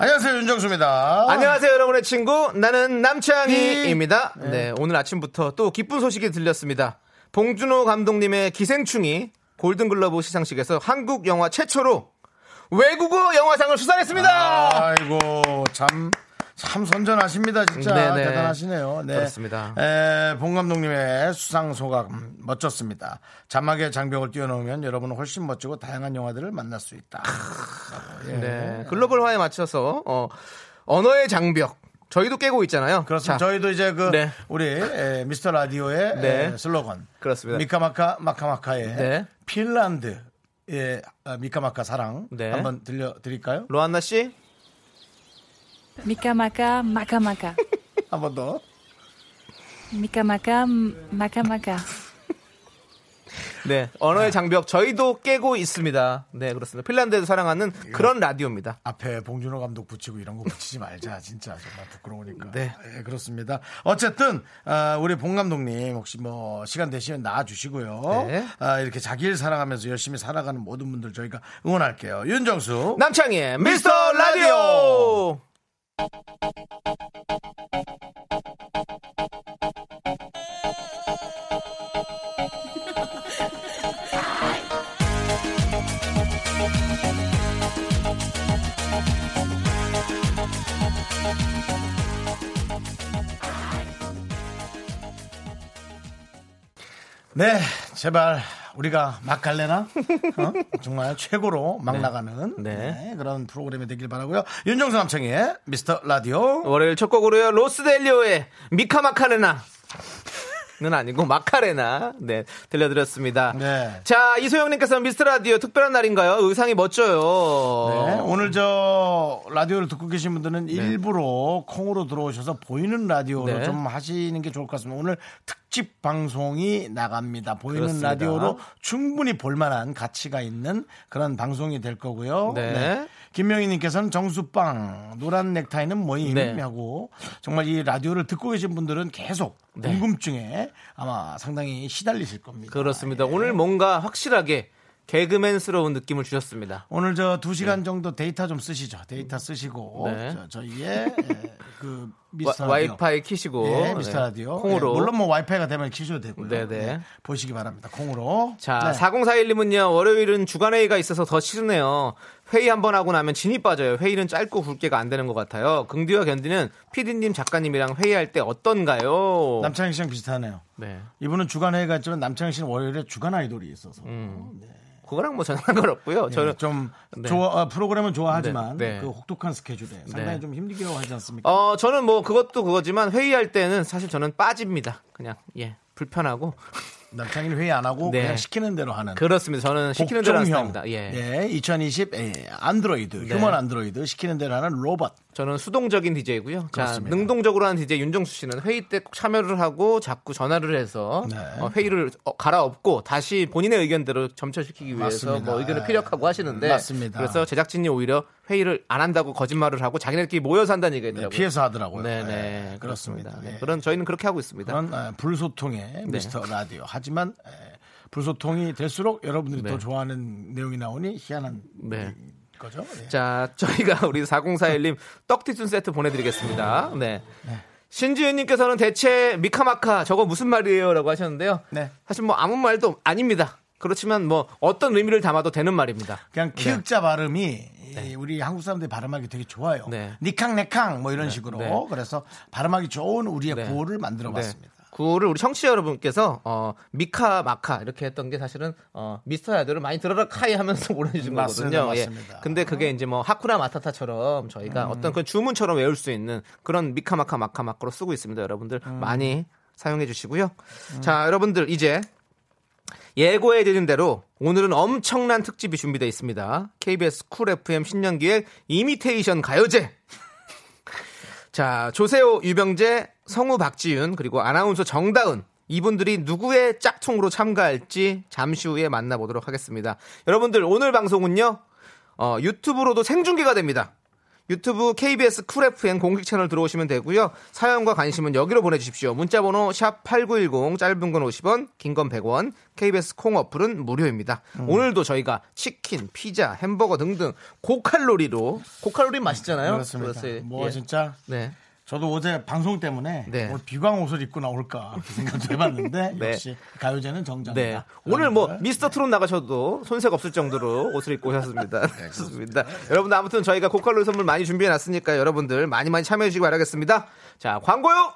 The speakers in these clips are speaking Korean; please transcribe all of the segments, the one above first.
안녕하세요 윤정수입니다. 안녕하세요, 여러분의 친구. 나는 남창희입니다. 네, 오늘 아침부터 또 기쁜 소식이 들렸습니다. 봉준호 감독님의 기생충이 골든글러브 시상식에서 한국 영화 최초로 외국어 영화상을 수상했습니다. 아이고 참. 참 선전하십니다, 진짜 네네. 대단하시네요. 네. 그렇습니다. 에, 봉 감독님의 수상 소감 멋졌습니다. 자막에 장벽을 띄워놓으면 여러분은 훨씬 멋지고 다양한 영화들을 만날 수 있다. 예. 네, 글로벌화에 맞춰서 어, 언어의 장벽 저희도 깨고 있잖아요. 그렇습니다. 자, 저희도 이제 그 네. 우리 에, 미스터 라디오의 네. 에, 슬로건 그렇습니다. 미카마카 마카마카의 네. 핀란드의 아, 미카마카 사랑 네. 한번 들려 드릴까요? 로안나 씨, 미카마카 마카마카 한 번 더. 미카마카 마카마카 네, 언어의 장벽 저희도 깨고 있습니다. 네, 그렇습니다. 핀란드에서 사랑하는 그런 라디오입니다. 앞에 봉준호 감독 붙이고 이런 거 붙이지 말자 진짜 정말 부끄러우니까 네. 예, 그렇습니다 어쨌든 아, 우리 봉 감독님 혹시 뭐 시간 되시면 나와주시고요 네. 아, 이렇게 자기 일 사랑하면서 열심히 살아가는 모든 분들 저희가 응원할게요 윤정수 남창희의 미스터 라디오. 네 제발 우리가 막 갈래나 어? 정말 최고로 막 나가는 네. 네, 그런 프로그램이 되길 바라고요 윤정수 남창의 미스터 라디오 월요일 첫 곡으로요. 로스델리오의 미카마카레나. 는 아니고 마카레나 네 들려드렸습니다. 네. 자 이소영님께서 미스터 라디오 특별한 날인가요? 의상이 멋져요. 네, 오늘 저 라디오를 듣고 계신 분들은 일부러 콩으로 들어오셔서 보이는 라디오로 네. 좀 하시는 게 좋을 것 같습니다. 오늘 특집 방송이 나갑니다. 보이는 그렇습니다. 라디오로 충분히 볼만한 가치가 있는 그런 방송이 될 거고요. 네. 김명희님께서는 정수빵 노란 넥타이는 뭐임 네. 하고 정말 이 라디오를 듣고 계신 분들은 계속 네. 궁금증에 아마 상당히 시달리실 겁니다. 그렇습니다. 예. 오늘 뭔가 확실하게 개그맨스러운 느낌을 주셨습니다. 오늘 저 두 시간 정도 데이터 좀 쓰시죠. 데이터 쓰시고 네. 저, 저희의 에, 그 미스터 와, 라디오. 이파이 키시고 예, 미스터 네. 라디오. 콩으로 예, 물론 뭐 와이파이가 되면 키셔도 되고요. 네네. 예, 보시기 바랍니다. 콩으로. 자, 네. 4041님은요, 월요일은 주간 회의가 있어서 더 싫으네요. 회의 한 번 하고 나면 진이 빠져요. 회의는 짧고 굵게가 안 되는 것 같아요. 긍디와 견디는 PD님, 작가님이랑 회의할 때 어떤가요? 남창희 씨랑 비슷하네요. 네. 이분은 주간 회의가 있지만 남창희 씨는 월요일에 주간 아이돌이 있어서 그거랑 뭐 전혀 상관없고요. 예, 저는 좀 네. 좋아 아, 프로그램은 좋아하지만 네, 네. 그 혹독한 스케줄에 상당히 네. 좀 힘들게 하지 않습니까? 어, 저는 뭐 그것도 그거지만 회의할 때는 사실 저는 빠집니다. 그냥 예. 불편하고 남창희는 회의 안 하고 네. 그냥 시키는 대로 하는 그렇습니다. 저는 시키는 대로 하는 복종형. 스타일입니다. 예. 2020 예, 안드로이드, 휴먼 안드로이드 시키는 대로 하는 로봇. 저는 수동적인 DJ고요. 자. 능동적으로 하는 DJ 윤정수 씨는 회의 때 꼭 참여를 하고 자꾸 전화를 해서 네. 어, 회의를 어, 갈아엎고 다시 본인의 의견대로 점철시키기 위해서 맞습니다. 뭐 의견을 네. 피력하고 하시는데 맞습니다. 그래서 제작진이 오히려 회의를 안 한다고 거짓말을 하고 자기네들끼리 모여서 한다는 얘기가 있더라고요. 피해서 하더라고요. 네네 네, 그렇습니다. 그렇습니다. 네, 예. 그런 저희는 그렇게 하고 있습니다. 그런 아, 불소통의 미스터 라디오. 하지만 에, 불소통이 될수록 여러분들이 네. 더 좋아하는 내용이 나오니 희한한 네. 거죠. 예. 자, 저희가 우리 4041님 떡티순 세트 보내드리겠습니다. 네. 신지은님께서는 대체 미카마카 저거 무슨 말이에요? 라고 하셨는데요. 네. 사실 뭐 아무 말도 아닙니다. 그렇지만 뭐 어떤 의미를 담아도 되는 말입니다. 그냥 키읔자 발음이 이 우리 한국 사람들이 발음하기 되게 좋아요. 네. 니캉 네캉 뭐 이런 식으로 네. 그래서 발음하기 좋은 우리의 네. 구호를 만들어 봤습니다. 구호를 우리 청취자 여러분께서 어, 미카 마카 이렇게 했던 게 사실은 어, 미스터 야드를 많이 들어라 카이 하면서 보내주신 맞습니다, 거거든요. 예. 맞습니다. 근데 그게 이제 뭐 하쿠나 마타타처럼 저희가 음. 어떤 그 주문처럼 외울 수 있는 그런 미카 마카 마카 마카로 쓰고 있습니다. 여러분들 음. 많이 사용해 주시고요. 자, 여러분들 이제 예고해 드린 대로 오늘은 엄청난 특집이 준비되어 있습니다. KBS 쿨 FM 신년기획 이미테이션 가요제. 자, 조세호, 유병재, 성우 박지윤, 그리고 아나운서 정다은. 이분들이 누구의 짝퉁으로 참가할지 잠시 후에 만나보도록 하겠습니다. 여러분들, 오늘 방송은요, 어, 유튜브로도 생중계가 됩니다. 유튜브 KBS 쿨 FM 공식 채널 들어오시면 되고요. 사연과 관심은 여기로 보내주십시오. 문자번호 샵 8910 짧은 건 50원, 긴 건 100원, KBS 콩 어플은 무료입니다. 오늘도 저희가 치킨, 피자, 햄버거 등등 고칼로리로 고칼로리 맛있잖아요. 그렇습니다. 그래서, 뭐 예. 진짜 네. 저도 어제 방송 때문에 네. 오늘 비광 옷을 입고 나올까 그 생각도 해봤는데 네. 역시 가요제는 정장이다. 네. 오늘 뭐. 미스터 트롯 나가셔도 손색 없을 정도로 옷을 입고 오셨습니다. 좋습니다. 여러분들 아무튼 저희가 고칼로리 선물 많이 준비해 놨으니까 여러분들 많이 많이 참여해 주시기 바라겠습니다. 자, 광고요.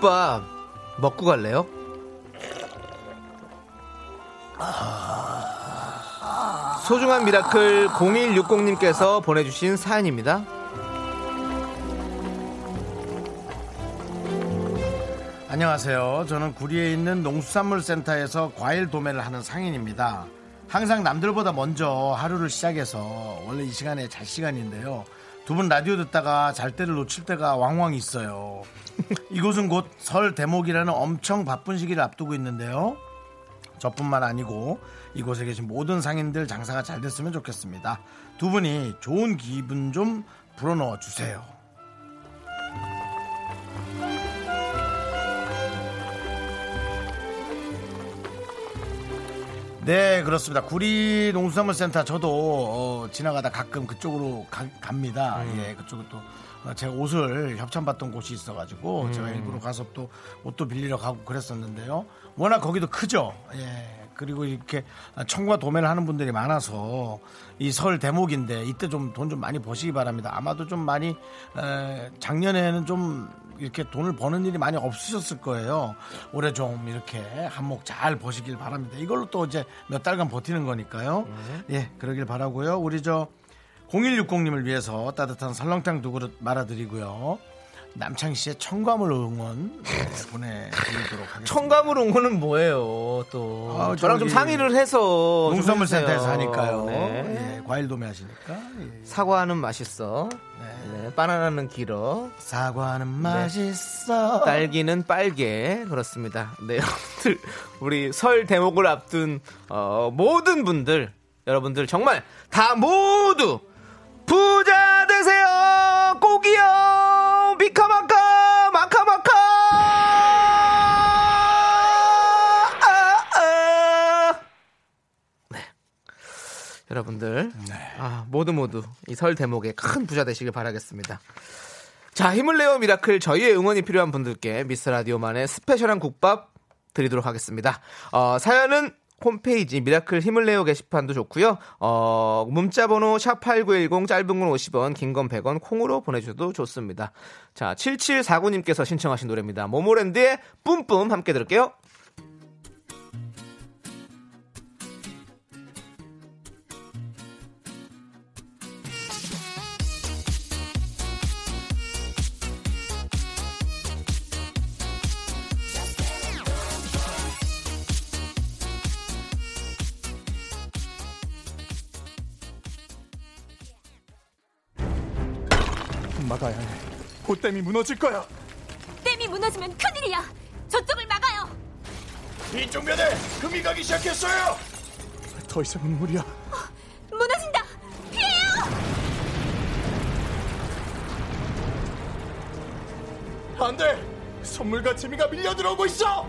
국밥 먹고 갈래요? 소중한 미라클 0160님께서 보내주신 사연입니다. 안녕하세요. 저는 구리에 있는 농수산물 센터에서 과일 도매를 하는 상인입니다. 항상 남들보다 먼저 하루를 시작해서 원래 이 시간에 잘 시간인데요. 두 분 라디오 듣다가 잘 때를 놓칠 때가 왕왕 있어요. 이곳은 곧 설 대목이라는 엄청 바쁜 시기를 앞두고 있는데요. 저뿐만 아니고 이곳에 계신 모든 상인들 장사가 잘 됐으면 좋겠습니다. 두 분이 좋은 기분 좀 불어넣어 주세요. 네, 그렇습니다. 구리 농수산물 센터 저도 어, 지나가다 가끔 그쪽으로 가- 갑니다. 예, 그쪽은 또 어, 제가 옷을 협찬받던 곳이 있어가지고 제가 일부러 가서 또 옷도 빌리러 가고 그랬었는데요. 워낙 거기도 크죠. 예. 그리고 이렇게 청과 도매를 하는 분들이 많아서 이 설 대목인데 이때 좀 돈좀 많이 버시기 바랍니다. 아마도 좀 많이 에, 작년에는 좀 이렇게 돈을 버는 일이 많이 없으셨을 거예요. 올해 좀 이렇게 한몫 잘 버시길 바랍니다. 이걸로 또 이제 몇 달간 버티는 거니까요. 예, 그러길 바라고요. 우리 저 0160님을 위해서 따뜻한 설렁탕 두 그릇 말아드리고요. 남창희 씨의 청과물 응원 네, 보내드리도록 하겠습니다. 청감을 응원은 뭐예요? 또 아, 저랑 좀 상의를 해서 좀 농수산물 센터에서 해주세요. 하니까요. 네. 예, 과일 도매하시니까 예. 사과는 맛있어. 네, 바나나는 길어. 사과는 맛있어. 딸기는 빨개 그렇습니다. 네, 여러분들 우리 설 대목을 앞둔 어, 모든 분들 여러분들 정말 다 모두 부자 되세요. 꼭이요. 여러분들 아, 모두 모두 이 설 대목에 큰 부자 되시길 바라겠습니다. 자, 힘을 내요 미라클 저희의 응원이 필요한 분들께 미스터 라디오만의 스페셜한 국밥 드리도록 하겠습니다. 어, 사연은 홈페이지 미라클 힘을 내요 게시판도 좋고요. 어, 문자 번호 샵8910 짧은 건 50원, 긴 건 100원 콩으로 보내 주셔도 좋습니다. 자, 7749님께서 신청하신 노래입니다. 모모랜드의 뿜뿜 함께 들을게요. 보탬이 무너질 거야. 댐이 무너지면 큰일이야. 저쪽을 막아요. 이쪽 면에 금이 가기 시작했어요. 더 이상은 무리야. 무너진다. 피해요. 안 돼. 선물과 재미가 밀려 들어오고 있어.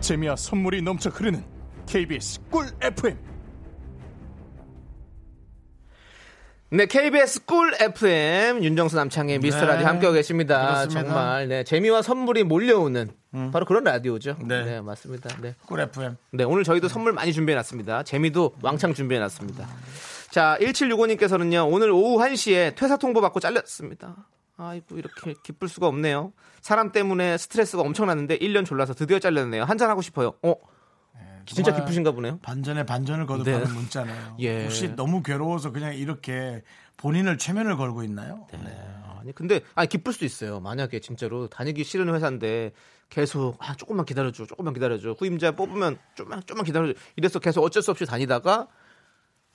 재미와 선물이 넘쳐 흐르는 KBS 꿀 FM. 네, KBS 꿀 FM 윤정수 남창의 미스터 네. 라디오 함께하고 계십니다. 그렇습니다. 정말 네, 재미와 선물이 몰려오는 바로 그런 라디오죠. 네. 네, 맞습니다. 네. 꿀 FM. 네, 오늘 저희도 선물 많이 준비해 놨습니다. 재미도 왕창 준비해 놨습니다. 자, 1765님께서는요, 오늘 오후 1시에 퇴사 통보 받고 잘렸습니다. 아이고 이렇게 기쁠 수가 없네요. 사람 때문에 스트레스가 엄청났는데 1년 졸라서 드디어 잘렸네요. 한잔 하고 싶어요. 어? 진짜 기쁘신가 보네요. 반전에 반전을 거듭하는 네. 문자네요. 예. 혹시 너무 괴로워서 그냥 이렇게 본인을 최면을 걸고 있나요? 네. 아니 근데 아니 기쁠 수도 있어요. 만약에 진짜로 다니기 싫은 회사인데 계속 아 조금만 기다려줘, 조금만 기다려줘. 후임자 뽑으면 좀만 좀만 기다려줘. 이래서 계속 어쩔 수 없이 다니다가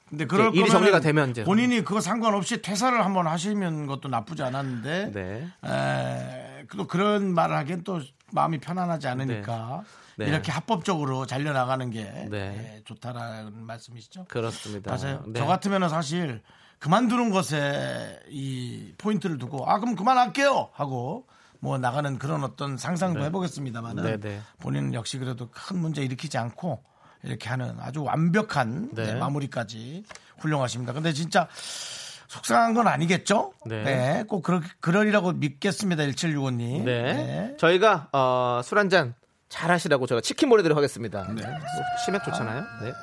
근데 그럴 일이 정리가 되면 이제. 본인이 그거 상관없이 퇴사를 한번 하시면 것도 나쁘지 않았는데 네. 에, 또 그런 말을 하기엔 또 마음이 편안하지 않으니까 네. 이렇게 합법적으로 잘려 나가는 게 네. 예, 좋다라는 말씀이시죠? 그렇습니다. 맞아요. 네. 저 같으면은 사실 그만두는 것에 이 포인트를 두고 아 그럼 그만할게요 하고 뭐 나가는 그런 어떤 상상도 해보겠습니다만은 네, 네. 본인은 역시 그래도 큰 문제 일으키지 않고 이렇게 하는 아주 완벽한 네. 네, 마무리까지 훌륭하십니다. 근데 진짜 속상한 건 아니겠죠? 네. 네. 꼭 그러, 그러리라고 믿겠습니다. 1765님. 네. 저희가 어, 술 한잔 잘 하시라고 제가 치킨 보내드리도록 하겠습니다. 네. 치맥 좋잖아요. 네.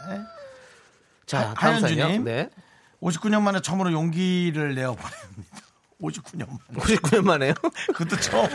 자, 하- 다음 하현주님. 사연이요. 네. 59년 만에 처음으로 용기를 내어 보냅니다. 59년 만에. 59년 만에요. 그것도 처음.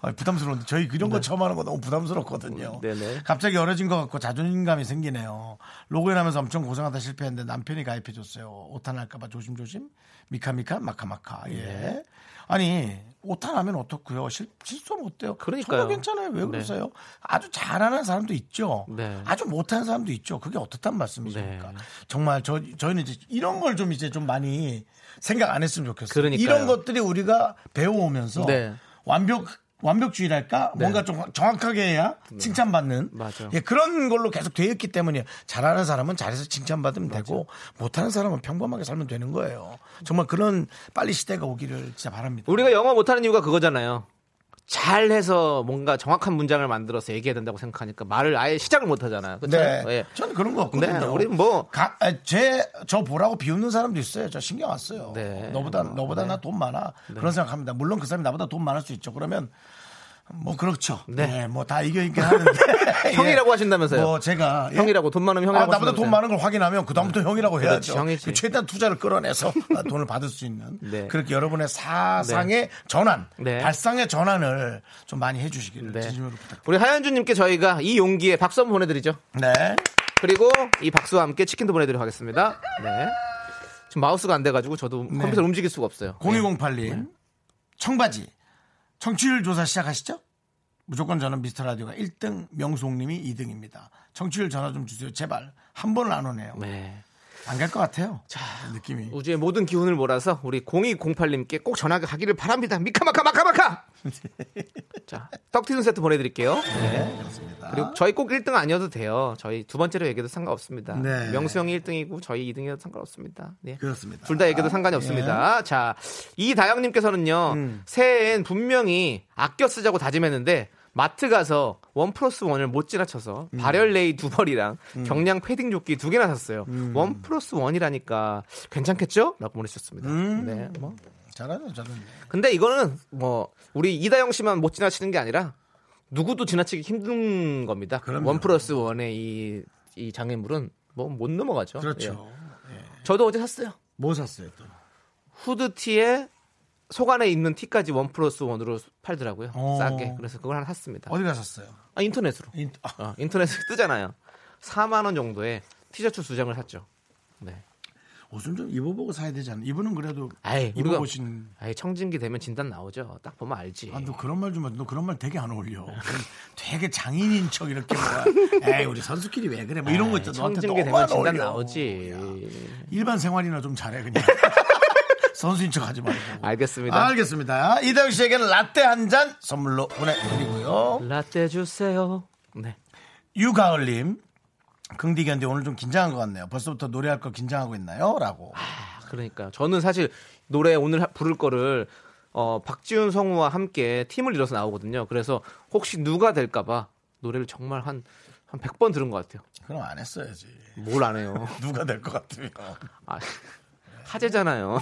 아, 부담스러운데 저희 이런 거 처음 하는 거 너무 부담스럽거든요. 네네. 갑자기 어려진 것 같고 자존감이 생기네요. 로그인 하면서 엄청 고생하다 실패했는데 남편이 가입해줬어요. 오탄할까봐 조심조심. 미카미카 마카마카. 예. 네. 아니 오탄하면 어떻고요? 실, 실수하면 어때요? 그러니까요. 괜찮아요. 왜 네. 그러세요? 아주 잘하는 사람도 있죠. 네. 아주 못하는 사람도 있죠. 그게 어떻단 말씀이십니까? 네. 정말 저 저희는 이제 이런 걸 좀 이제 좀 많이 생각 안 했으면 좋겠어요. 그러니까요. 이런 것들이 우리가 배워오면서 네. 완벽 완벽주의랄까 뭔가 좀 정확하게 해야 칭찬받는 맞아. 예, 그런 걸로 계속 되어 있기 때문에 잘하는 사람은 잘해서 칭찬받으면 되고 못하는 사람은 평범하게 살면 되는 거예요. 정말 그런 빨리 시대가 오기를 진짜 바랍니다. 우리가 영어 못하는 이유가 그거잖아요. 잘해서 뭔가 정확한 문장을 만들어서 얘기해야 된다고 생각하니까 말을 아예 시작을 못 하잖아요. 그렇죠? 네, 예. 저는 그런 거 없거든요. 네, 우리 뭐- 가- 아, 제, 저 보라고 비웃는 사람도 있어요. 저 신경 안 써요. 네. 너보다, 너보다 나돈 많아. 그런 생각합니다. 물론 그 사람이 나보다 돈 많을 수 있죠. 그러면 뭐 그렇죠. 네. 네, 뭐다 이겨 있긴 하는데. 형이라고 하신다면서요? 뭐 제가 예? 형이라고 돈 많으면 형이라고 아, 나보다 돈? 많은 걸 확인하면 그 다음부터 형이라고 해야죠. 형이지. 그 최대한 투자를 끌어내서 돈을 받을 수 있는 네. 그렇게 여러분의 사상의 전환, 네. 발상의 전환을 좀 많이 해주시기를 네. 진심으로 부탁드립니다. 우리 하현주님께 저희가 이 용기에 박수 한번 보내드리죠. 네. 그리고 이 박수와 함께 치킨도 보내드리도록 하겠습니다. 네. 지금 마우스가 안 돼가지고 저도 네. 컴퓨터 를 움직일 수가 없어요. 0208님 청바지 청취율 조사 시작하시죠? 무조건 저는 미스터 라디오가 1등 명송님이 2등입니다. 청취율 전화 좀 주세요. 제발 한 번을 안 오네요. 네. 안 갈 것 같아요. 느낌이. 우주의 모든 기운을 몰아서 우리 0208님께 꼭 전화가 가기를 바랍니다. 미카마카 마카마카. 자, 떡튀순 세트 보내드릴게요. 네. 그렇습니다. 그리고 저희 꼭 1등 아니어도 돼요. 저희 두 번째로 얘기해도 상관없습니다. 네. 명수 형이 1등이고 저희 2등이어도 상관없습니다. 네. 그렇습니다. 둘 다 얘기해도 상관이 없습니다. 자, 이다영님께서는요, 새해엔 분명히 아껴 쓰자고 다짐했는데, 마트 가서 원 플러스 원을 못 지나쳐서 발열내의 두 벌이랑 경량 패딩 조끼 두 개나 샀어요. 원 플러스 원이라니까 괜찮겠죠? 라고 보내주셨습니다. 네, 뭐. 잘하네, 잘하네. 근데 이거는 뭐 우리 이다영 씨만 못 지나치는 게 아니라 누구도 지나치기 힘든 겁니다. 그럼요. 원 플러스 원의 이, 이 장애물은 뭐 못 넘어가죠. 그렇죠. 예. 저도 어제 샀어요. 뭐 샀어요 또? 후드티에 속 안에 입는 티까지 원 플러스 원으로 팔더라고요. 어. 싸게. 그래서 그걸 하나 샀습니다. 어디 가셨어요? 아, 인터넷으로. 인- 아, 어, 인터넷에 뜨잖아요. 4만 원 정도에 티셔츠 두 장을 샀죠. 네. 옷은 좀 입어보고 사야 되잖아. 이분은 그래도 아이, 입어보신. 아예 청진기 대면 진단 나오죠. 딱 보면 알지. 아, 너 그런 말좀 하. 너 그런 말 되게 안 어울려. 되게 장인인 척 이렇게 뭐야. 에이, 우리 선수끼리 왜 그래? 뭐 이런 거 있잖아. 너한테 청진기 되면 안 진단 어울려. 나오지. 일반 생활이나 좀 잘해 그냥. 선수인 척 하지 말고. 알겠습니다. 알겠습니다. 이다영 씨에게는 라떼 한 잔 선물로 보내드리고요. 라떼 주세요. 네. 유가을님. 긍디 견디 오늘 좀 긴장한 것 같네요. 벌써부터 노래할 거 긴장하고 있나요? 라고. 그러니까 저는 사실 노래 오늘 하- 부를 거를 어, 박지훈 성우와 함께 팀을 이뤄서 나오거든요. 그래서 혹시 누가 될까봐 노래를 정말 한, 한 100번 들은 것 같아요. 그럼 안 했어야지. 뭘 안 해요. 누가 될 것 같으면. 아, 하재잖아요.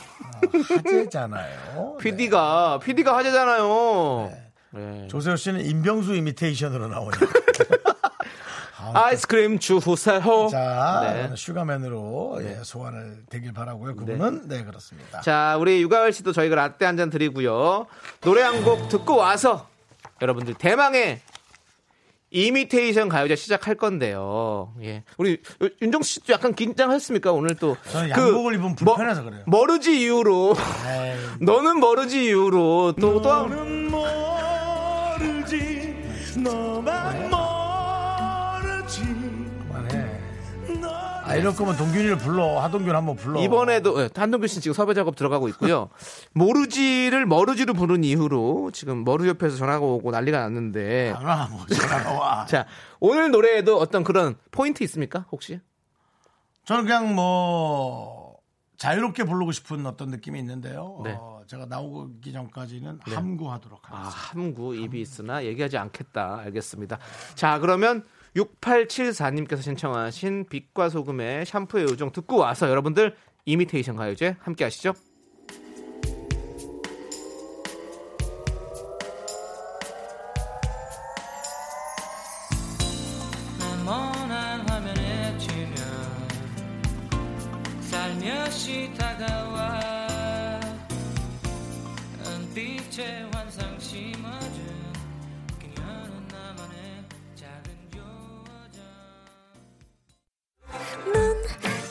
하재잖아요. PD가, PD가 하재잖아요. 네. 조세호 씨는 임병수 이미테이션으로 나오냐. 아이스크림 주후세요. 자, 네. 슈가맨으로 예, 소환을 되길 바라고요. 그분은 네, 그렇습니다. 자, 우리 유가을 씨도 저희가 라떼 한 잔 드리고요. 노래 한 곡 듣고 와서 여러분들 대망의 이미테이션 가요제 시작할 건데요. 예. 우리 윤정 씨도 약간 긴장했습니까? 오늘 또. 저는 그 양복을 입으면 불편해서 그래요. 머르지 이후로. 에이, 너는 머르지 이후로 또, 또, 한- 너는 모르지 너만 아, 이럴 거면 동균이를 불러. 하동균 한번 불러. 이번에도 예, 한동규 씨 지금 섭외 작업 들어가고 있고요. 모르지를 머르지로 부른 이후로 지금 머르 옆에서 전화가 오고 난리가 났는데. 아, 뭐, 전화가 와. 자, 오늘 노래에도 어떤 그런 포인트 있습니까? 혹시? 저는 그냥 뭐 자유롭게 부르고 싶은 어떤 느낌이 있는데요. 네. 어, 제가 나오기 전까지는 함구하도록 아, 하겠습니다. 함구 입이 있으나 얘기하지 않겠다. 알겠습니다. 자, 그러면 6874님께서 신청하신 빛과 소금의 샴푸의 요정 듣고 와서 여러분들 이미테이션 가요제 함께 하시죠.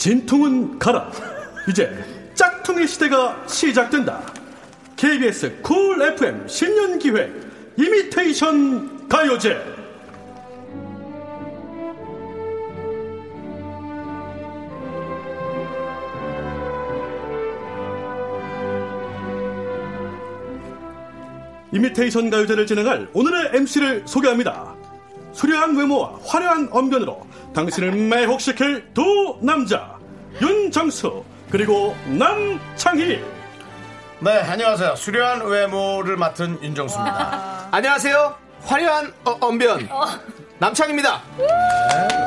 진통은 가라. 이제 짝퉁의 시대가 시작된다. KBS 쿨 FM 신년 기획 이미테이션 가요제. 이미테이션 가요제를 진행할 오늘의 MC를 소개합니다. 수려한 외모와 화려한 언변으로 당신을 매혹시킬 두 남자 윤정수 그리고 남창희 네, 안녕하세요. 수려한 외모를 맡은 윤정수입니다. 안녕하세요. 화려한 어, 언변. 남창입니다. 네,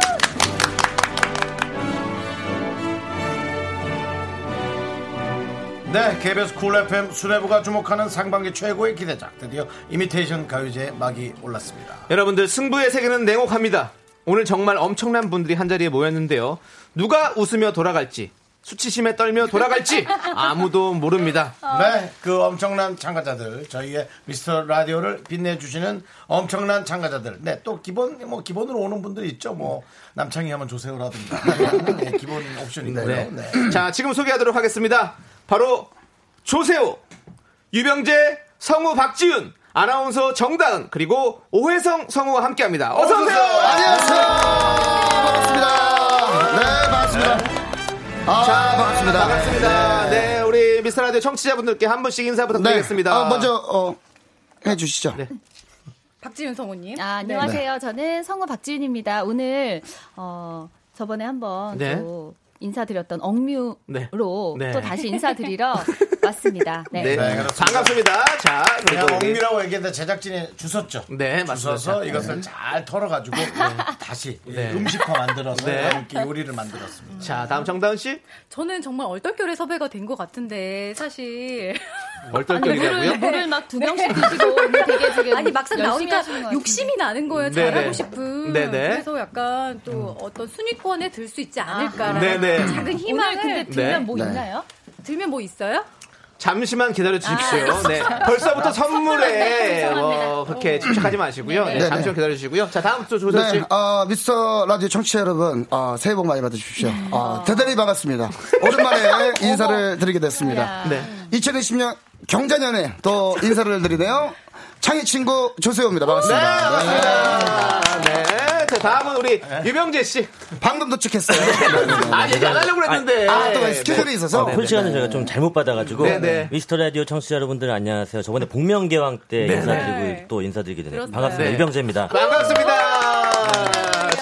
KBS 쿨 FM 수뇌부가 주목하는 상반기 최고의 기대작 드디어 이미테이션 가요제 막이 올랐습니다. 여러분들 승부의 세계는 냉혹합니다. 오늘 정말 엄청난 분들이 한 자리에 모였는데요. 누가 웃으며 돌아갈지, 수치심에 떨며 돌아갈지 아무도 모릅니다. 네, 그 엄청난 참가자들, 저희의 미스터 라디오를 빛내주시는 엄청난 참가자들. 네, 또 기본, 뭐, 기본으로 오는 분들이 있죠. 뭐, 남창희 하면 조세호라든가. 네, 기본 옵션이고요. 네. 네. 자, 지금 소개하도록 하겠습니다. 바로 조세호, 유병재, 성우 박지윤, 아나운서 정다은, 그리고 오혜성 성우와 함께 합니다. 어서 오세요! 안녕하세요. 반갑습니다. 네, 반갑습니다. 아, 반갑습니다. 반갑습니다. 네, 우리 미스터 라디오 청취자분들께 한 분씩 인사 부탁드리겠습니다. 어, 먼저 어, 해주시죠. 네. 박지윤 성우님. 아, 안녕하세요. 저는 성우 박지윤입니다. 오늘 어 저번에 한번 네. 또 인사드렸던 억뮤로 네. 네. 또 다시 인사드리러 왔습니다. 네. 네, 네. 반갑습니다. 자, 그냥 옥미라고 얘기했는데 제작진이 주섰죠. 네, 맞습니다. 주서서 이것을 잘 털어가지고 다시 네. 음식화 만들어서 네. 이렇게 요리를 만들었습니다. 자, 다음 정다은 씨. 저는 정말 얼떨결에 섭외가 된 것 같은데 사실 얼떨결이라고요? 물을 막두 명씩 드시고 되게 지금 아니 막상 나오니까. 욕심이 나는 거예요. 네네. 잘하고 싶은. 네네. 그래서 약간 또 어떤 순위권에 들 수 있지 않을까라는 작은 희망을 오늘 근데 들면 네. 뭐 네. 있나요? 들면 뭐 있어요? 잠시만 기다려 주십시오. 네. 벌써부터 선물에 죄송합니다. 뭐 그렇게 집착하지 마시고요. 네, 네. 잠시만 기다려 주시고요. 자, 다음 또 조선 씨. 네, 어, 미스터 라디오 청취자 여러분, 어, 새해 복 많이 받으십시오. 어, 대단히 반갑습니다. 오랜만에 인사를 드리게 됐습니다. 네. 2020년 경자년에 또 인사를 드리네요. 창희 친구 조세호입니다. 반갑습니다. 네. 네. 자, 다음은 우리 유병재 씨. 방금 도착했어요. 아, 얘기 안 하려고 그랬는데. 아, 또 스케줄이 있어서. 폰 시간을 저희가 좀 잘못 받아가지고 네네. 미스터 라디오 청취자 여러분들 안녕하세요. 저번에 복면개왕 때. 인사드리고 또 인사드리게 되네요. 반갑습니다. 네. 유병재입니다. 반갑습니다.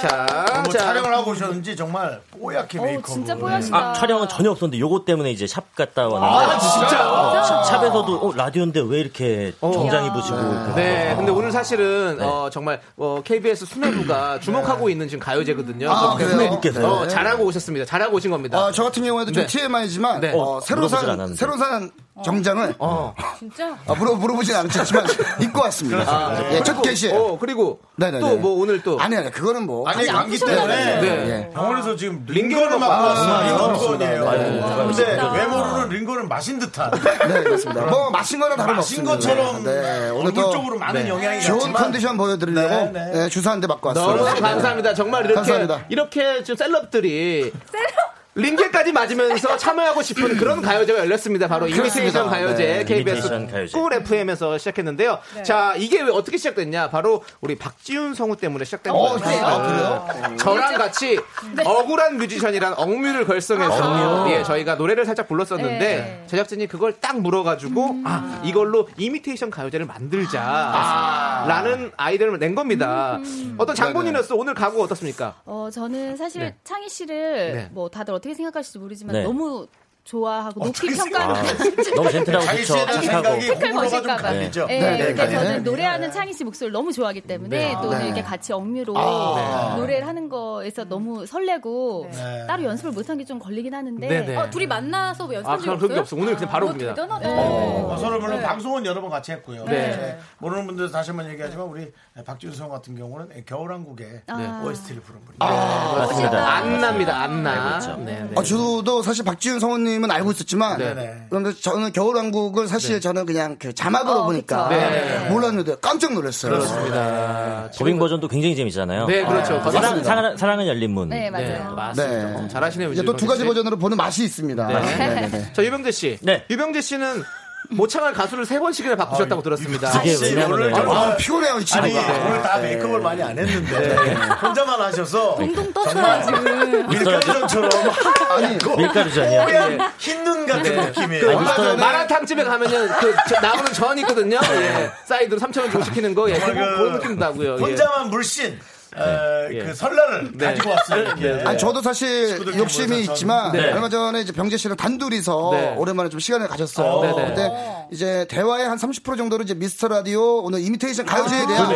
자, 뭐 자. 촬영을 하고 오셨는지 정말 뽀얗게 어, 메이크업. 진짜 뽀얗시다. 아, 촬영은 전혀 없었는데 요거 때문에 이제 샵 갔다 왔는데 아, 진짜? 어, 샵- 샵에서도 어, 라디오인데 왜 이렇게 정장 입으시고 네, 근데 오늘 사실은 어, 정말 어, KBS 수뇌부가 주목하고 있는 지금 가요제거든요. 아, 그래요? 어, 네. 잘하고 오셨습니다. 잘하고 오신 겁니다. 어, 저 같은 경우에도 좀 네. TMI지만 네. 어, 새로 산. 새로 산 정장을 어. 진짜? 아, 물어 물어보진 않았지만 입고 왔습니다. 예, 첫 개시에. 어, 그리고 네네네. 또뭐 오늘 또 아니 아니 그거는 뭐 아니 감기 때문에 네. 병원에서 지금 링거를. 왔어요. 링거톤이에요. 아이고, 근데 외모로는 링거를 마신 듯한 네 그렇습니다. 뭐 마신 거나 마신 다름없습니다. 것처럼 네, 오늘 쪽으로 많은 영향이 좋은 컨디션 보여드리려고 네, 네. 네, 주사 한 대 맞고 너무 왔어요. 감사합니다. 정말 이렇게 감사합니다. 이렇게 지금 셀럽들이 링겔까지 맞으면서 참여하고 싶은 그런 가요제가 열렸습니다. 바로 이미테이션 그렇습니다. 가요제 네, KBS. 쿨 FM에서 시작했는데요. 자 이게 왜 어떻게 시작됐냐? 바로 우리 박지윤 성우 때문에 시작된 거예요. 네. 저랑 같이 억울한 뮤지션이란 억뮤를 결성해서 예 저희가 노래를 살짝 불렀었는데 네. 제작진이 그걸 딱 물어가지고 아 이걸로 이미테이션 가요제를 만들자라는 아이디어를 낸 겁니다. 어떤 장본인으로서 오늘 각오 어떻습니까? 어, 저는 사실 네. 창희 씨를 네. 뭐 다들 어떻게 생각하실지 모르지만 네. 너무 좋아하고 높이 어떻게 평가하는 아, 너무 젠틀하고 대한 착하고. 멋일까봐. 갈리죠. 네, 네, 그러니까 네. 저는 노래하는 창희 씨 목소리를 너무 좋아하기 때문에 또 오늘 네. 이렇게 같이 억뮤로 아. 노래를 하는 거에서 너무 설레고 네. 따로 연습을 못한 게 좀 걸리긴 하는데 네네. 어, 둘이 만나서 뭐아 연습한 적 그럼 그런 게 없어요? 없어. 오늘 그냥 바로 어, 옵니다. 어, 서로 물론 방송은 여러 번 같이 했고요. 네. 네. 모르는 분들 다시 한번 얘기하지만 우리 박지훈 성 같은 경우는 겨울왕국의 아. OST를 부른 분이에요. 맞습니다. 안 납니다, 안 나. 알고 있죠. 네, 네. 아, 저도 사실 박지훈 성우님 은 알고 있었지만 네네. 그런데 저는 겨울왕국을 사실 저는 그냥 그 자막으로 어, 보니까. 네. 몰랐는데 깜짝 놀랐어요. 그렇습니다. 더빙 버전도 굉장히 재밌잖아요. 네, 그렇죠. 거기 사랑, 사랑, 사랑은 열린 문. 네, 맞아요. 네, 맞습니다. 네. 어, 잘하시네요. 이제 또두 가지. 버전으로 보는 맛이 있습니다. 네. 네, 네, 네. 자, 유병재 씨. 네. 유병재 씨는 모창할 가수를 세 번씩이나 바꾸셨다고 들었습니다. 이게 왜냐면은 아, 피곤해요, 이 아니 친구가. 오늘 다 메이크업을 많이 안 했는데 혼자만 하셔서 동동 떴어요, 지금. 밀가루전처럼 아니, 밀가루전이요. 뽀얀 흰눈 같은 네. 느낌이에요. 그 마라탕집에 가면은 그 저- 나오는 전 있거든요. 예. 사이드로 3,000원 주고 시키는 거. 예. 그거 그 그런 느낌 나고요. 예. 혼자만 물씬 어, 예. 그 설날을 네. 가지고 왔어요. 이렇게. 아니, 저도 사실 욕심이 모여서 있지만 네. 얼마 전에 이제 병재 씨랑 단둘이서 네. 오랜만에 좀 시간을 가졌어요. 어. 근데 이제 대화의 한 30% 정도를 이제 미스터 라디오 오늘 이미테이션 가요제에 대한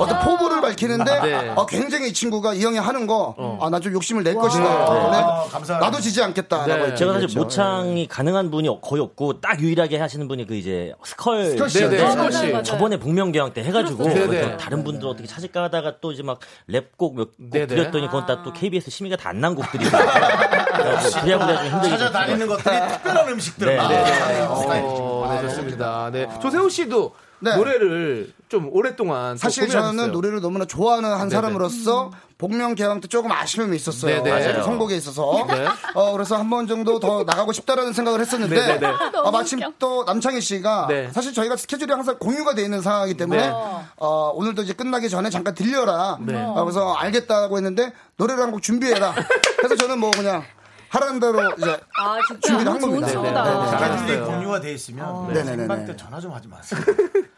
어떤 포부를 밝히는데 네. 어, 굉장히 이 친구가 이 형이 하는 거 아, 나 좀 욕심을 낼 것이다. 아, 감사합니다. 나도 지지 않겠다라고 네. 제가 사실 그렇죠. 모창이 가능한 분이 거의 없고 딱 유일하게 하시는 분이 그 이제 스컬 스컬 씨. 네. 저번에 복면가왕 때 해가지고. 그래서 다른 분들 어떻게 찾을까 하다가 또 이제 막 랩곡 몇곡. 드렸더니 그건 다 또 KBS 심의가 다 안 난 곡들이 부랴부랴 좀 힘들게 찾아다니는 것들이 특별한 음식들 네, 막 네. 어, 네, 좋습니다. 네. 조세호 씨도 네. 노래를 좀 오랫동안 또 사실. 저는 노래를 너무나 좋아하는 한 사람으로서 복면 개왕 때 조금 아쉬움이 있었어요. 네네. 선곡에 있어서. 네. 어, 그래서 한 번 정도 더 나가고 싶다라는 생각을 했었는데. 어, 마침 또 남창희 씨가 네. 사실 저희가 스케줄이 항상 공유가 돼 있는 상황이기 때문에 네. 어, 오늘도 이제 끝나기 전에 잠깐 들려라. 네. 어, 그래서 알겠다고 했는데 노래를 한 곡 준비해라. 그래서 저는 뭐 그냥 하라는 대로 이제 아. 준비를 한 좋은 겁니다. 친구다. 네, 네, 네. 공유가 돼 있으면 네네네네. 생방 때 전화 좀 하지 마세요.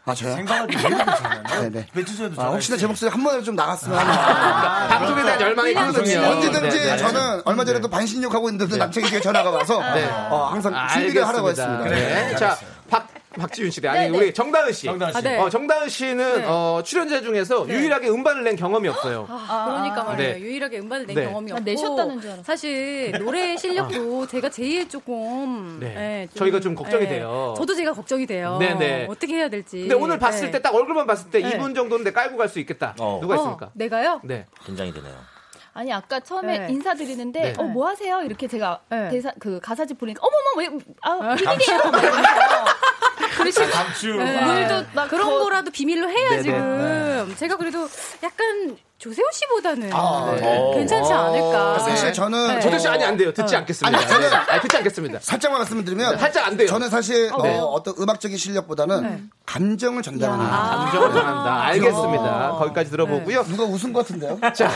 아, 저요? 생방할 때왜 이렇게 전화해요? 네네. 며칠 전에도 아, 혹시나 제 목소리 한 번에 좀 나갔으면 하는 방송에 대한 열망이 크거든요. 언제든지 네, 네. 저는 얼마 전에도 반신욕하고 있는데 남창희 씨가 전화가 와서 네. 어, 항상 준비를 하라고 했습니다. 네. 자, 박 박지윤 씨, 아니 네, 네. 우리 정다은 씨. 정다은 씨. 아, 네. 어, 정다은 씨는 어, 출연자 중에서 유일하게 음반을 낸 경험이 없어요. 아, 그러니까 말이에요. 네. 유일하게 음반을 낸 네. 경험이 아, 없고 내셨다는 줄 알았어. 사실 노래 실력도 제가 제일 조금 네. 저희가 좀 걱정이 돼요. 저도 제가 걱정이 돼요. 네, 네. 어떻게 해야 될지. 근데 오늘 봤을 네. 때딱 얼굴만 봤을 때 네. 이분 정도는 내 깔고 갈 수 있겠다. 어. 누가 어, 있습니까? 내가요? 네. 긴장이 되네요. 아니 아까 처음에 네. 인사드리는데 네. 어뭐 하세요 이렇게 제가 네. 대사 그 가사집 보니까 어머머 왜아 비밀이에요 그러시고 감추. 네. 물도 막 그런 더- 거라도 비밀로 해야 네네. 지금 제가 그래도 약간 조세호 씨보다는 아, 네. 괜찮지 않을까. 사실 저는 네. 조대씨 아니 안 돼요. 듣지 어. 않겠습니다. 아니, 저는- 네. 아니, 듣지 않겠습니다. 살짝만 말씀드리면 살짝 안 돼요. 저는 사실 네. 어, 어떤 음악적인 실력보다는 감정을 전달하는 감정을 전한다. 알겠습니다. 거기까지 들어보고요. 누가 웃은 것 같은데요? 자,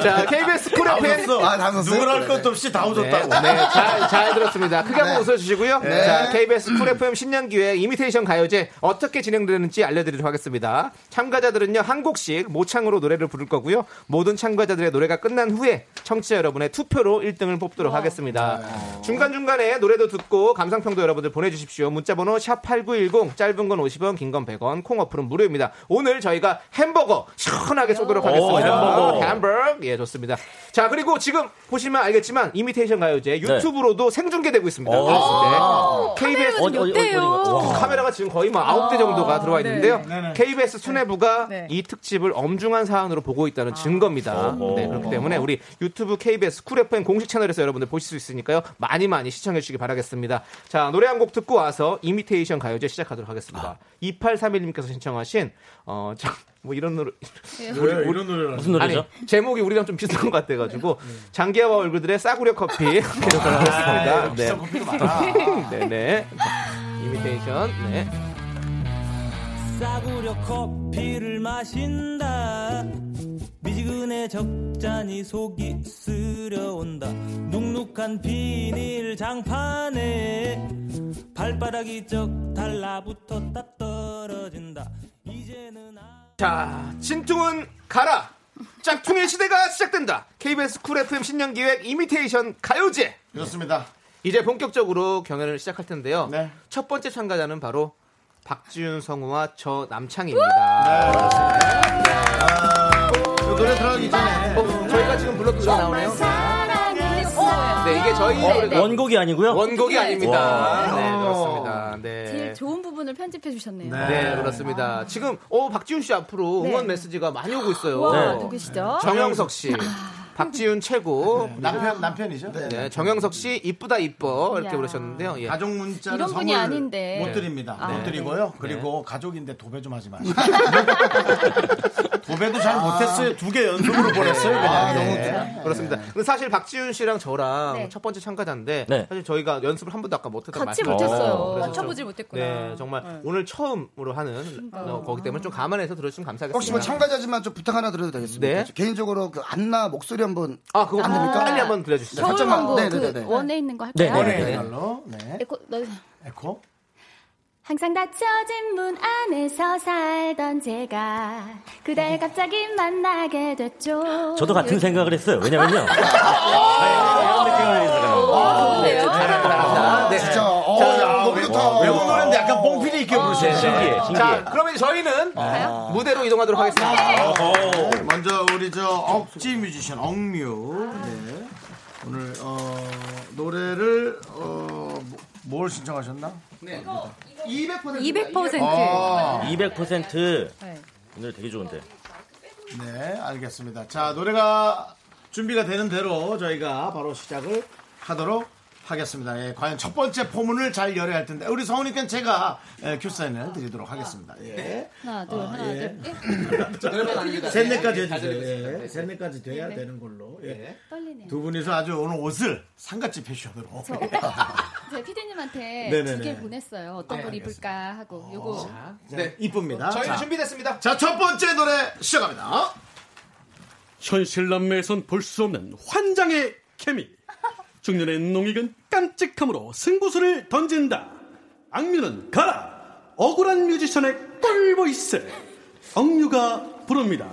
자, KBS 쿨 FM. 아, 다 웃었어요? 누구랄 네, 것도 없이 다 네, 웃었다고. 네, 잘, 잘 들었습니다. 크게 한번 네. 웃어주시고요. 네. 자, KBS 쿨 FM 신년기획 이미테이션 가요제 어떻게 진행되는지 알려드리도록 하겠습니다. 참가자들은요, 한 곡씩 모창으로 노래를 부를 거 고요. 모든 참가자들의 노래가 끝난 후에 청취자 여러분의 투표로 1등을 뽑도록 하겠습니다. 중간중간에 노래도 듣고 감상평도 여러분들 보내주십시오. 문자번호 샵8910, 짧은 건 50원, 긴 건 100원, 콩 어플은 무료입니다. 오늘 저희가 햄버거 시원하게 쏘도록 하겠습니다. 햄버거. 햄버거. 예, 좋습니다. 자, 그리고 지금 보시면 알겠지만 이미테이션 가요제 유튜브로도 생중계되고 있습니다. 오. 네. KBS 어디, 어디, 어디, 어디. 와. 카메라가 지금 거의 뭐 아홉 대 정도가 들어와 있는데요. 네네. KBS 수뇌부가 네. 이 특집을 엄중한 사안으로 보고 있다는 증거입니다. 어허. 네, 그렇기 때문에 우리 유튜브 KBS 쿨 FM 공식 채널에서 여러분들 보실 수 있으니까요. 많이 많이 시청해 주시기 바라겠습니다. 자, 노래 한 곡 듣고 와서 이미테이션 가요제 시작하도록 하겠습니다. 2831님께서 신청하신 어, 자, 뭐 이런 노래 왜 이런 노래를 무슨 노래죠? 아니, 제목이 우리랑 좀 비슷한 것 같아 가지고 장기하와 얼굴들의 싸구려 커피 이렇게 하겠습니다. 네. 비싼 커피도 많아. 네네. 이미테이션. 네. 싸구려 커피를 마신다 미지근해 적잖이 속이 쓰려온다 눅눅한 비닐 장판에 발바닥이 쩍 달라붙었다 떨어진다 이제는 아... 자, 진퉁은 가라. 짝퉁의 시대가 시작된다. KBS 쿨 FM 신년기획 이미테이션 가요제. 그렇습니다. 이제 본격적으로 경연을 시작할 텐데요. 네. 첫 번째 참가자는 바로 박지윤 성우와 저 남창입니다. 그 노래 들어가기 전에 어, 저희가 지금 불렀던 노래 나오네요. 네, 이게 저희 노래가 원곡이 아니고요? 원곡이 아닙니다. 와. 네, 그렇습니다. 네. 제일 좋은 부분을 편집해 주셨네요. 네, 그렇습니다. 지금 어 박지윤 씨 앞으로 네. 응원 메시지가 많이 오고 있어요. 와, 네. 누구시죠? 정영석 씨, 박지윤 최고. 남편 남편이죠. 네, 정영석 씨 이쁘다 이뻐 이렇게 이야. 부르셨는데요. 예. 가족 문자는 이런 분이 아닌데. 못 드립니다. 아. 못 드리고요. 그리고 가족인데 도배 좀 하지 마시고. 도배도 잘 못했어요. 두 개 연속으로 보냈어요. 그냥. 네, 그렇습니다. 근데 사실 박지윤 씨랑 저랑 네. 첫 번째 참가자인데 네. 사실 저희가 연습을 한 번도 아까 못했던 같이. 못했어요. 맞춰보질 좀- 못했구나. 네, 정말 네. 오늘 처음으로 하는 어, 거기 때문에 좀 감안해서 들어주시면 감사하겠습니다. 혹시 뭐 참가자지만 좀 부탁 하나 드려도 되겠습니까? 네. 개인적으로 그 안나 목소리 한번 아, 그거 안 됩니까? 빨리 한번 들려주시죠. 겨울. 왕국 네, 그 네, 네, 네. 원에 있는 거 네, 할까요? 네, 네. 이걸로. 네. 에코, 너, 에코. 항상 닫혀진 문 안에서 살던 제가 그댈 갑자기 만나게 됐죠. 저도 같은 생각을 했어요. 왜냐면요. 네, 잘한다. 네. 진짜 어, 야, 너무 좋다. 외국 노래인데 약간 뽕피리 있게 부르시네. 신기해, 신기해. 자, 그러면 저희는 무대로 이동하도록 하겠습니다. 먼저 우리 저 억지 뮤지션 억뮤. 네. 오늘 어, 노래를 어, 뭐- 뭘 신청하셨나? 200% 200%. 아, 200% 네. 오늘 되게 좋은데. 네, 알겠습니다. 자, 노래가 준비가 되는 대로 저희가 바로 시작을 하도록 하겠습니다. 예, 과연 첫 번째 포문을 잘 열어야 할 텐데 우리 성우님께 제가 예, 큐사인을 드리도록 하겠습니다. 예. 하나, 둘, 하나, 예. 둘. 노래만 아닙니다. 셋, 넷까지 잘 해주세요. 예. 셋, 넷까지 돼야 되는 걸로. 예. 떨리네. 두 분이서 아주 오늘 옷을 상같이 패션으로. 저, 제 피디님한테 네네네. 두개 보냈어요. 어떤 걸 입을까 하고. 요거. 네, 이쁩니다. 저희는 자, 준비됐습니다. 자, 첫 번째 노래 시작합니다. 현실 남매에선 볼 수 없는 환장의 케미. 중년의 농익은 깜찍함으로 승부수를 던진다. 악뮤는 가라. 억울한 뮤지션의 꿀보이스. 억뮤가 부릅니다.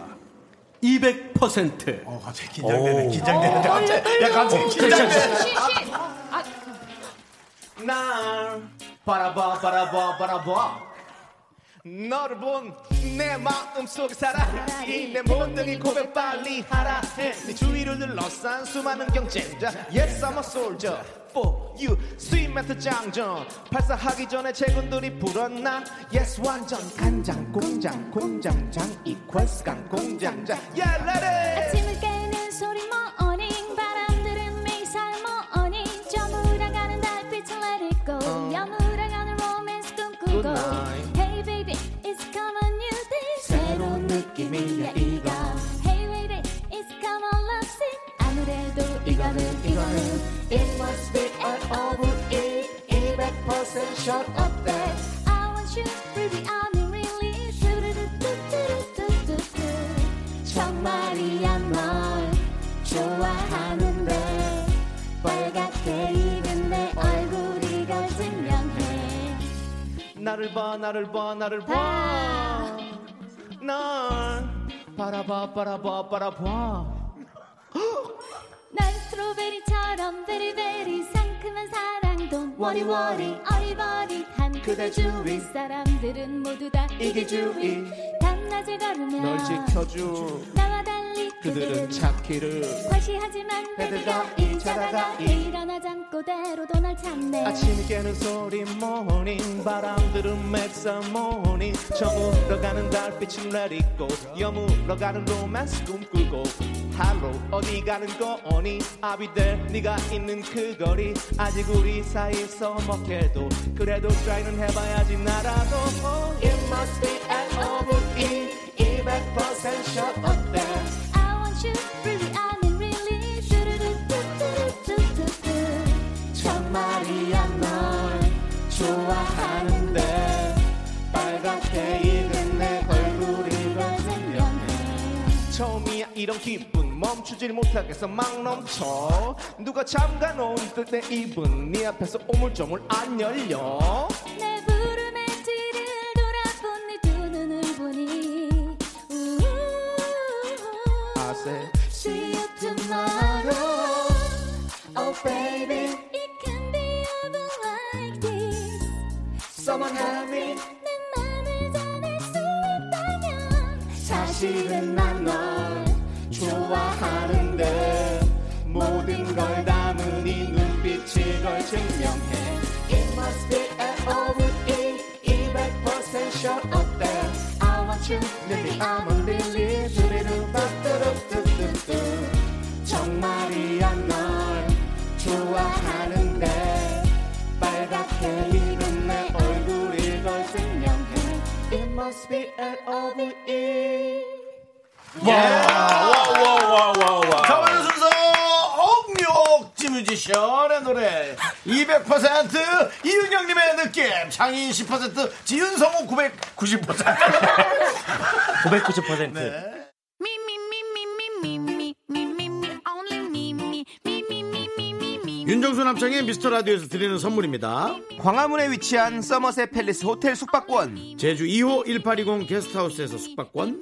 200%. 어, 갑자기 긴장되네. 긴장되는데 갑자기. 야, 갑자기 긴장되네. 쉬, 쉬. 아, 날 바라봐 바라봐 바라봐 너를 본 내 마음 속에 살아있지 내 모든 고백 빨리 하라 해네 주위를 둘러싼 수많은 경쟁자 Yes I'm a soldier for you. 스윗메트 장전. 발사하기 전에 제군들이 불었나. Yes 완전 간장 공장 공장장 equals 강 공장장 Yeah let it. 아침을 깨는 소리 이거는 이거는 It must be an over it 200% shot up there I want you really I'm really 정말이야 널 좋아하는데 빨갛게 입은 내 얼굴이 거짓명해 나를 봐 나를 봐 나를 봐날 바라봐 바라봐 바라봐 난 strawberry처럼 very very 상큼한 사랑도 worry worry 어리버리한 그대 주위 사람들은 모두 다 이게 주위 밤낮을 걸으며 널 지켜줘 나와 달리 그들은 찾기를 과시하지만 bad guy 자다가 일어나 잠꼬대로도 날 찾네. 아침이 깨는 소리 morning 바람들은 makes harmony 저물어 가는 달빛은 let it go 여물어 가는 로맨스 꿈꾸고 할로 어디 가는 거니 I'll be there 네가 있는 그 거리. 아직 우리 사이 서먹해도 그래도 try는 해봐야지 나라도. It must be an over 200% shot 어때 I want you really I'm really. 뚜루루뚜뚜루뚜뚜 정말이야 널 좋아하는데. 빨갛게 익은 내 얼굴이 걸 증명해. 처음이야 이런 기분 멈추질 못하겠어 막 넘쳐. 누가 잠가 놓은 듯내 입은 네 앞에서 오물조물 안 열려. 내 부름에 뒤를 돌아본 네 두 눈을 보니 우우 아세 See you tomorrow Oh baby. It can be over like this Someone help me 내 맘을 전할 수 있다면 사실은 난널 좋아하는데 모든 걸 담은 이 눈빛이 걸 증명해. It must be an over 200% shot 어때 I want you Baby I'm a lily. 두리루뚜뚜루뚜뚜뚜 정말이야 널 좋아하는데 빨갛게 익은 내 얼굴이 걸 증명해. It must be an over 자, 오늘 순서 옥뮤옥지 뮤지션의 노래 200% 이윤경님의 느낌 창희 10% 지윤성우 990% 990%. 네. 윤정수 남창의 미스터 라디오에서 드리는 선물입니다. 광화문에 위치한 서머셋 팰리스 호텔 숙박권 제주 2호 1820 게스트하우스에서 숙박권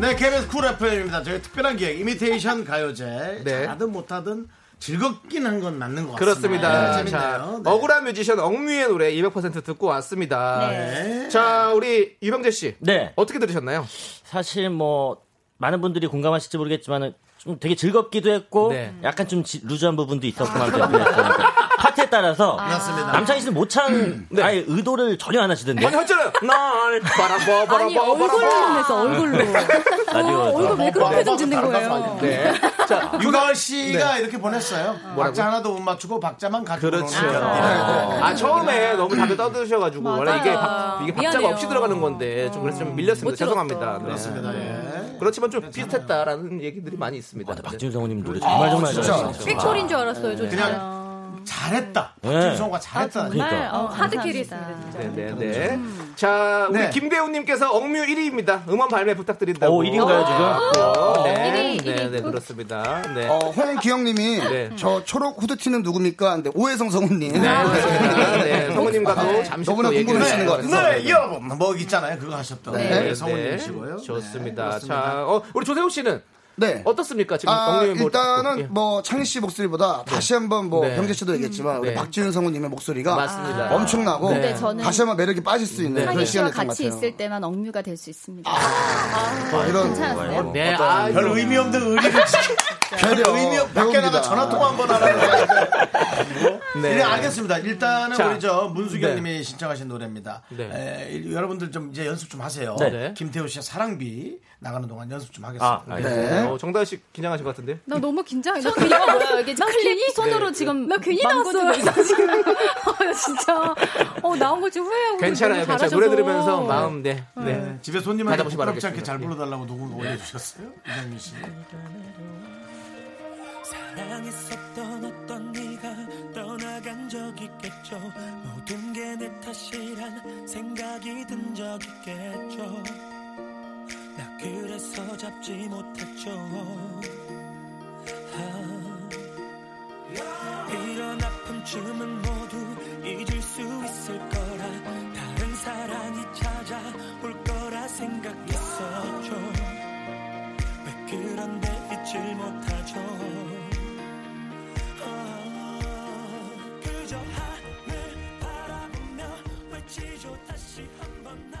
네 KBS 쿨 FM입니다 저희 특별한 기획 이미테이션 가요제 네. 잘하든 못하든 즐겁긴 한 건 맞는 것 같습니다 그렇습니다. 네, 자, 재밌네요 네. 억울한 뮤지션 억뮤의 노래 200% 듣고 왔습니다. 네. 자, 우리 유병재 씨. 네. 어떻게 들으셨나요? 사실 뭐 많은 분들이 공감하실지 모르겠지만 좀 되게 즐겁기도 했고 네. 약간 좀 지- 루즈한 부분도 있었고 말도 그랬어요. 파트에 따라서 그렇습니다. 남창희 씨는 모창 네. 아예 의도를 전혀 안 하시던데. 아니, 했잖아요. 날 바라봐, 바라봐, 아니 얼굴로만 해서 얼굴로. 라디오에서. 얼굴 왜 그렇게 던지는 거예요? 네. 자, 유가을 씨가 이렇게 보냈어요 박자 하나도 못 맞추고 박자만 가지고 그렇죠. 노는 아, 처음에 너무 답을 떠드셔가지고 원래 이게, 박, 이게 박자가 미안해요. 없이 들어가는 건데 좀 그래서 좀 밀렸습니다. 못. 죄송합니다. 네. 그렇습니다 예. 그렇지만 좀 비슷했다라는 얘기들이 많이 있습니다. 박준 성우님 노래 정말 정말 진짜. 잘하시죠. 팩토리인 줄 알았어요, 저 진짜. 그냥 잘했다 네. 박진성우가 잘했다 정말 그러니까. 어, 하드 캐리했습니다, 진짜. 네, 네, 네. 자, 우리 네. 김대훈님께서 억뮤 1위입니다. 음원 발매 부탁드린다고. 오, 1위인가요, 지금? 네, 일위, 네, 일위. 네, 그렇습니다. 네. 어, 홍기영님이 네. 저 초록 후드티는 누굽니까? 근데 오해성 성우님. 네. 네, 성우님과도 잠시 너무나 궁금해하시는 것 같아서. 네, 여러분 뭐 있잖아요 그거 하셨던 네, 네, 네, 성우님이시고요 좋습니다. 네. 자, 어, 우리 조세호 씨는 네. 어떻습니까? 지금 아, 뭐- 일단은 예. 뭐 창희 씨 목소리보다 다시 한번 뭐 네. 병재 씨도 얘기했지만 우리 네. 박지윤 성우님의 목소리가 맞습니다. 엄청나고 네. 다시 한번 매력이 빠질 수 있는 그런 것 같이 같아요. 있을 때만 억류가 될 수 있습니다. 아, 이런 괜찮았어요? 네, 아, 별 의미 없는 의리를 배려 의미 없 밖에 나가. 전화 통화 한번 하라고. 네. 네, 알겠습니다. 일단은 자. 우리 저 문수경님이 네. 신청하신 노래입니다. 네. 에, 여러분들 좀 이제 연습 좀 하세요. 네. 김태우 씨의 사랑비 나가는 동안 연습 좀 하겠습니다. 아. 네. 어, 정다은 씨 긴장하신 것 같은데요? 나 너무 긴장해. 나손 이거 뭐야? 이게 괜히- 손으로 지금 나 괜히 나왔어요. 지금. 아, 나 진짜 어 나온 거좀 후회하고 괜찮아요. 잘하셔서. 노래 들으면서 마음, 네. 네. 네. 집에 손님한테 부끄럽지 않게. 잘 예. 불러달라고 누구 올려주셨어요? 이장민 씨. 사랑했었던 어떤 네가 떠나간 적 있겠죠 모든 게 내 탓이란 생각이 든 적 있겠죠 나 그래서 잡지 못했죠. 아, 이런 아픔쯤은 모두 잊을 수 있을 거라. 다른 사랑이 찾아올 거라 생각했었죠. 왜 그런데 잊질 못하죠? 아, 그저 하늘 바라보며 외치죠. 다시 한번 나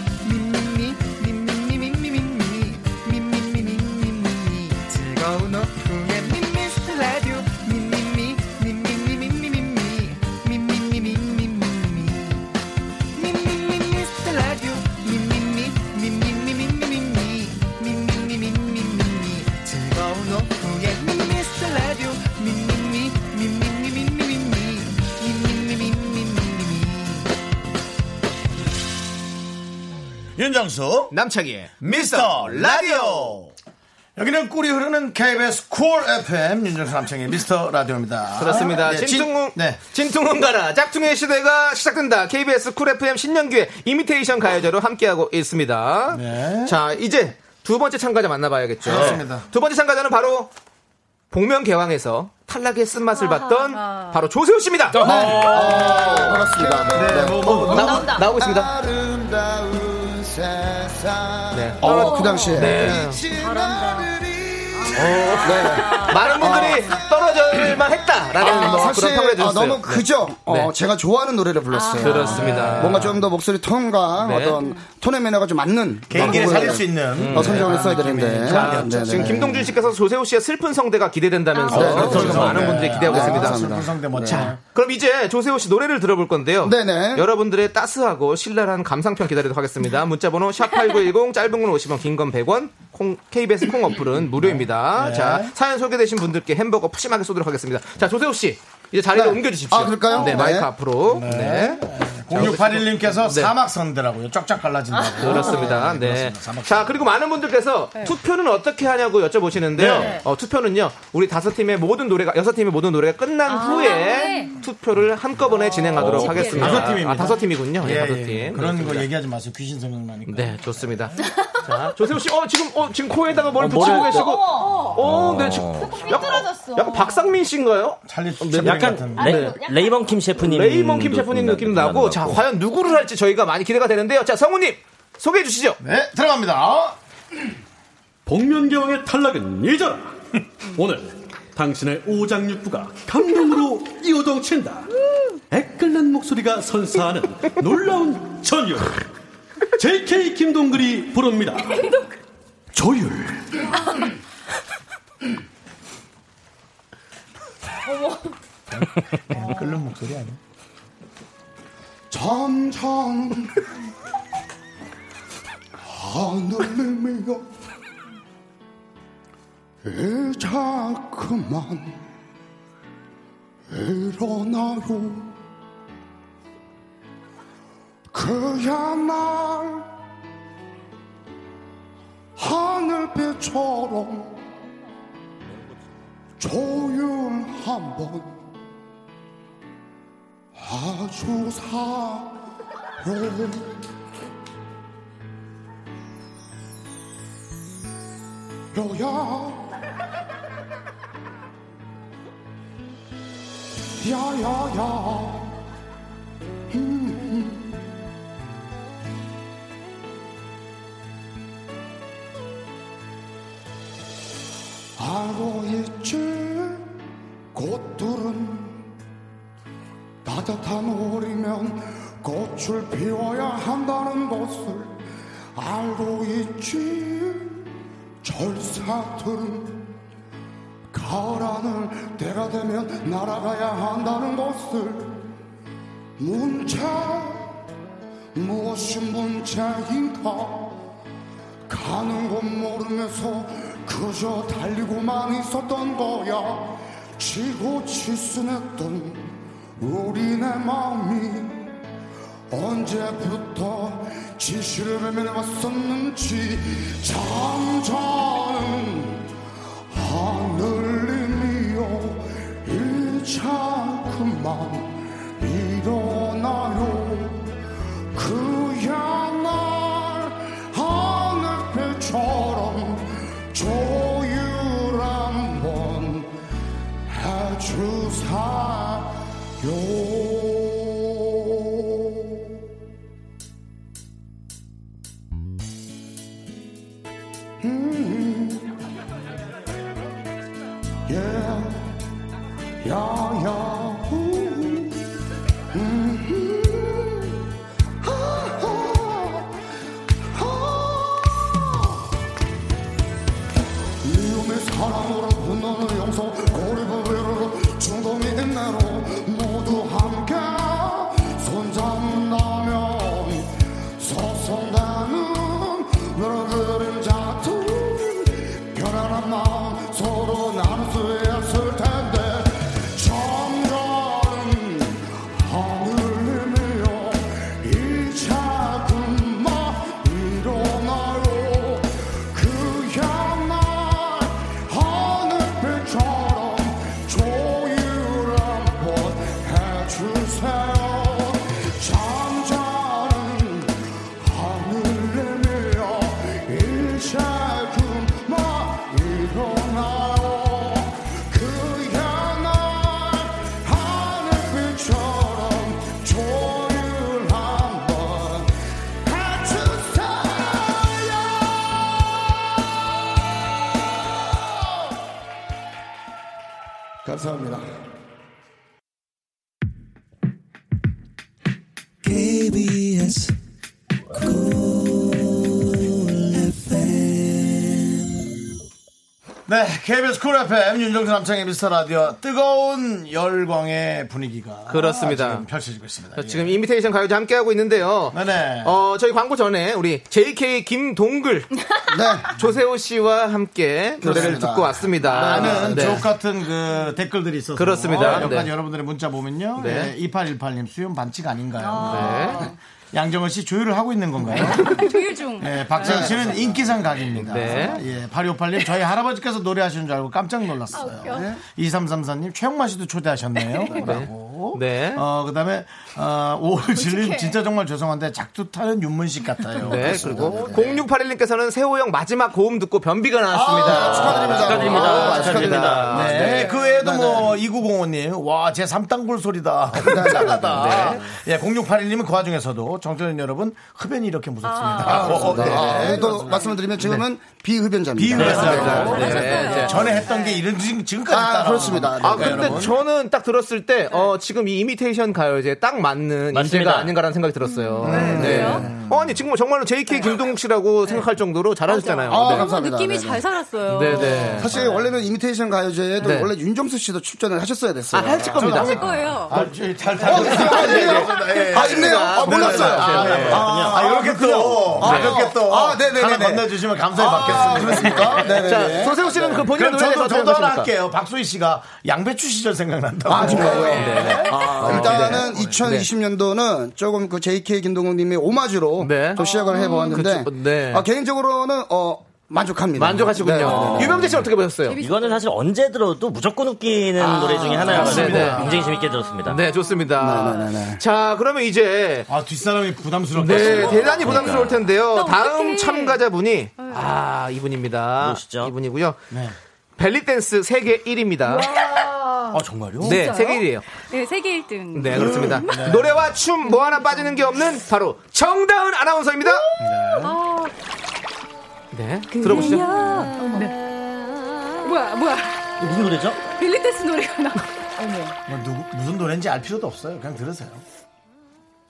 윤정수 남창희의 미스터 라디오. 여기는 꿀이 흐르는 KBS 쿨 FM 윤정수 남창희의 미스터 라디오입니다. 그렇습니다. 네, 진- 진퉁, 네. 진퉁은 가라. 짝퉁의 시대가 시작된다. KBS 쿨 FM 신년기획 이미테이션 가요제로 함께하고 있습니다. 네. 자, 이제 두 번째 참가자 만나봐야겠죠. 그렇습니다. 두 번째 참가자는 바로 복면 개왕에서 탈락의 쓴맛을 봤던 바로 조세호 씨입니다. 네. 아, 반갑습니다. 네, 뭐, 뭐, 나, 나온다. 나오고 있습니다. 아름다운 세상. 네. 어, 그 당시에. 네. 네. 많은 분들이 떨어질만 했다라는 아, 뭐 사실 그런 평을 아, 해주셨어요. 너무 그죠? 어, 네. 제가 좋아하는 노래를 불렀어요. 그렇습니다. 뭔가 좀 더 목소리 톤과 네. 어떤 톤의 매너가 좀 맞는 개인기를 살릴 수 있는 어, 선정을 했어야 되는데. 자, 네, 네, 지금 네. 김동준 씨께서 조세호 씨의 슬픈 성대가 기대된다면서 아, 네, 그렇죠. 지금 많은 분들이 기대하고 네, 계십니다. 감사합니다. 불성대 멋지. 자, 그럼 이제 조세호 씨 노래를 들어볼 건데요. 네네. 여러분들의 따스하고 신랄한 감상평 기다리도록 하겠습니다. 문자번호 샵8910 짧은 건 50원, 긴 건 100원, 콩, KBS 콩 어플은 무료입니다. 네. 자, 사연 소개되신 분들께 햄버거 푸짐하게 쏘도록 하겠습니다. 자, 조세호 씨. 이제 자리를 네. 옮겨주십시오. 아, 그럴까요? 네, 마이크 네. 앞으로. 네. 0681님께서 네. 사막선대라고요. 쫙쫙 갈라진다고. 그렇습니다. 네, 네. 그렇습니다. 자, 그리고 많은 분들께서 투표는 어떻게 하냐고 여쭤보시는데요. 네. 어, 투표는요, 우리 다섯 팀의 모든 노래가, 여섯 팀의 모든 노래가 끝난 후에 네. 투표를 한꺼번에 진행하도록 어, 하겠습니다. 다섯 팀입니다. 아, 다섯 팀이군요. 예, 예, 다섯 예. 팀. 그런 거 그렇습니다. 얘기하지 마세요. 귀신 생각 나니까. 네, 좋습니다. 자, 조세호 씨, 어, 지금, 어, 지금 코에다가 뭘 어, 붙이고 머리- 계시고, 어, 네, 지금, 약간, 약간 박상민 씨인가요? 찰리 네, 약간 같은. 레, 레이먼 킴 셰프님. 레이먼 킴 셰프님 느낌 나고, 자, 과연 누구를 할지 저희가 많이 기대가 되는데요. 자, 성우님, 소개해 주시죠. 네, 들어갑니다. 복면개왕의 탈락은 잊어라 오늘 당신의 오장육부가 감동으로 요동친다 애끓는 목소리가 선사하는 놀라운 전율 JK 김동글이 부릅니다. 조율. 끓는 목소리 아니야? 점점 하늘이며 자꾸만 일어나요 그야 날 하늘빛처럼 조율한 번 아주 사로 여야 야야야. 알고 있지 꽃들은 따뜻한 올이면 꽃을 피워야 한다는 것을 알고 있지. 절사들은 가을 하늘 때가 되면 날아가야 한다는 것을 문자 무엇이 문자인가? 가는 곳 모르면서 그저 달리고만 있었던 거야. 지고 치순했던 우리네 마음이 언제부터 지시를 외면해 왔었는지 잠자는 하늘님이여 이자그만 일어나요. 그야날 네, KBS 쿨 FM 윤정수 남창희의 미스터 라디오 뜨거운 열광의 분위기가 그렇습니다. 지금 펼쳐지고 있습니다. 자, 지금 이미테이션 가요제 함께 하고 있는데요. 네네. 어, 저희 광고 전에 우리 JK 김동글 조세호 씨와 함께 노래를 그렇습니다. 듣고 왔습니다. 많은 네. 주옥 같은 그 댓글들이 있어서 그렇습니다. 몇 가지 네. 여러분들의 문자 보면요. 네. 네. 2818님 수염 반칙 아닌가요? 네. 양정은 씨 조율을 하고 있는 건가요? 조율 중. 네, 박재현 씨는 인기상 각입니다. 네. 예, 8258님 저희 할아버지께서 노래하시는 줄 알고 깜짝 놀랐어요. 아, 웃겨. 네. 2334님 최영만 씨도 초대하셨네요. 라고. 네. 어, 그 다음에, 어, 오을질님 진짜 정말 죄송한데 작두 타는 윤문식 같아요. 네, 그리고 0681님께서는 세호 형 마지막 고음 듣고 변비가 나왔습니다. 아, 축하드립니다. 축하드립니다. 아, 축하드립니다. 네, 그 외에도 뭐 2905님, 와, 제 3단골 소리다. 짱하다. 예, 0681님은 그 와중에서도 정철인 여러분, 흡연이 이렇게 무섭습니다. 어, 네. 아, 또 말씀을 드리면 지금은 비흡연자입니다. 비흡연자입니다. 네, 네. 전에 했던 게 이런 지금 지금까지 아, 따라 그렇습니다. 아, 네, 근데. 저는 딱 들었을 때, 어, 지금 이 이미테이션 가요제 딱 맞는 맞습니다. 인재가 아닌가라는 생각이 들었어요. 네. 어, 아니, 지금 정말로 JK 김동욱 씨라고 생각할 정도로 잘하셨잖아요. 아, 네. 감사합니다. 느낌이 네네. 잘 살았어요. 네네. 사실 원래는 이미테이션 가요제에도 네. 원래 윤정수 씨도 출전을 하셨어야 아, 됐어요. 하실 겁니다. 하실 거예요. 아, 저희 잘, 잘. 아, 있네요. 아, 몰랐어요. 아, 네. 아, 아, 이렇게 또, 아, 이렇게 또. 아, 네네네네. 하나 건네주시면 감사히 받겠습니다. 그렇습니까? 네네. 자, 소세호 씨는 그 본인의 노래에 저도, 저도 하나 할게요. 박소희 씨가 양배추 시절 생각난다고. 아, 정말요? 네. 아, 일단은 2020년도는 조금 그 JK 김동욱님의 오마주로 네. 또 시작을 해보았는데 그쵸, 네. 아, 개인적으로는 어, 만족합니다. 만족하시군요. 네, 네, 네. 유명재 씨 어떻게 보셨어요? 이거는 사실 언제 들어도 무조건 웃기는 노래 중에 네네. 굉장히 재밌게 들었습니다. 네, 좋습니다. 네, 네, 네, 네. 자, 그러면 이제 아, 뒷사람이 부담스럽다. 네, 대단히 부담스러울 텐데요. 나 다음. 참가자분이 아, 이분입니다. 누구시죠? 이분이고요. 네. 벨리 댄스 세계 1위입니다. 와. 아 정말요? 네, 진짜요? 세계 1위에요. 네, 세계 1등. 네, 그렇습니다. 노래와 춤 뭐 하나 빠지는 게 없는 바로 정다은 아나운서입니다. 아, 네, 들어보시죠. 뭐야, 뭐야. 이거 무슨 노래죠? 벨리댄스 노래가 나. 뭐 누구, 무슨 노래인지 알 필요도 없어요. 그냥 들으세요.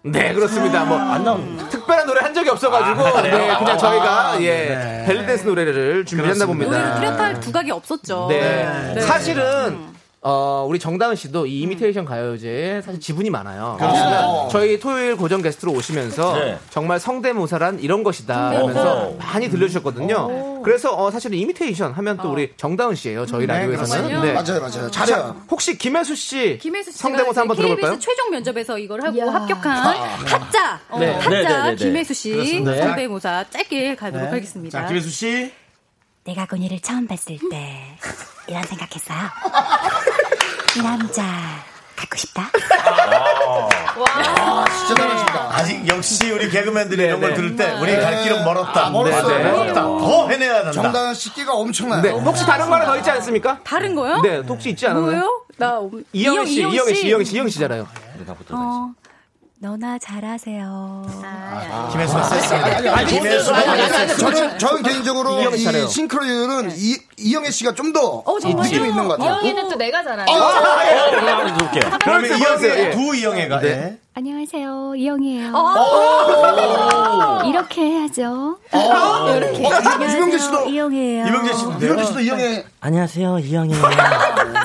네, 그렇습니다. 뭐안 나온. 특별한 노래 한 적이 없어가지고 아, 네, 그래요? 그냥 저희가 예 네. 벨리댄스 노래를 준비했나 그렇습니다. 노래를 봅니다. 뚜렷할 두각이 없었죠. 네. 네. 사실은 어, 우리 정다은 씨도 이 이미테이션 가요제에 사실 지분이 많아요. 그렇죠. 왜냐면 저희 토요일 고정 게스트로 오시면서 네. 정말 성대모사란 이런 것이다 하면서 어허. 많이 들려주셨거든요. 그래서 어, 사실은 이미테이션 하면 또 우리 정다은 씨예요. 저희 네, 라디오에서는. 그렇군요. 맞아요, 맞아요. 잘해요. 자, 혹시 김혜수 씨 김혜수 씨가 성대모사 한번 들어볼까요? KBS 최종 면접에서 이걸 하고. 합격한 타짜, 어, 네. 타짜 네, 네, 네, 네. 김혜수 씨 그렇습니다. 성대모사 짧게 가도록 네. 하겠습니다. 자, 김혜수 씨. 내가 고니를 처음 봤을 때 이런 생각했어요. 이 남자 갖고 싶다. 진짜 잘하신다. 아직 역시 우리 개그맨들이 이런 걸 네. 들을 때 우리 갈 길은 멀었다. 네, 네. 멀었다. 더 해내야 된다. 정다은 씨 끼가 엄청나요. 네. 혹시 다른 거 하나 더 있지 않습니까? 다른 거요? 네, 혹시 있지 않았나요? 뭐요? 나 이영애 씨, 이영- 이영애 씨, 이영애 씨, 이영애 씨잖아요. 내가부터 어, 너나 잘하세요. 김혜수가 아니, 김혜수가 아니, 아니, 아니, 셌습니다. 저는, 저는 개인적으로 이. 싱크로율은 이, 이영애 씨가 좀더 어? 느낌이 있는 것 같아요. 이영애는 또 내가 잘하네. 들어볼게요. 그러면 그렇죠, 이영애, 그렇죠. 예. 두 이영애가. 네. 예. 안녕하세요. 이영이에요. 어. 이렇게 해야죠. 어, 유명재 씨도, 이영이에요. 이명재 씨도? 유명재 씨도 이영애 안녕하세요, 이영이에요.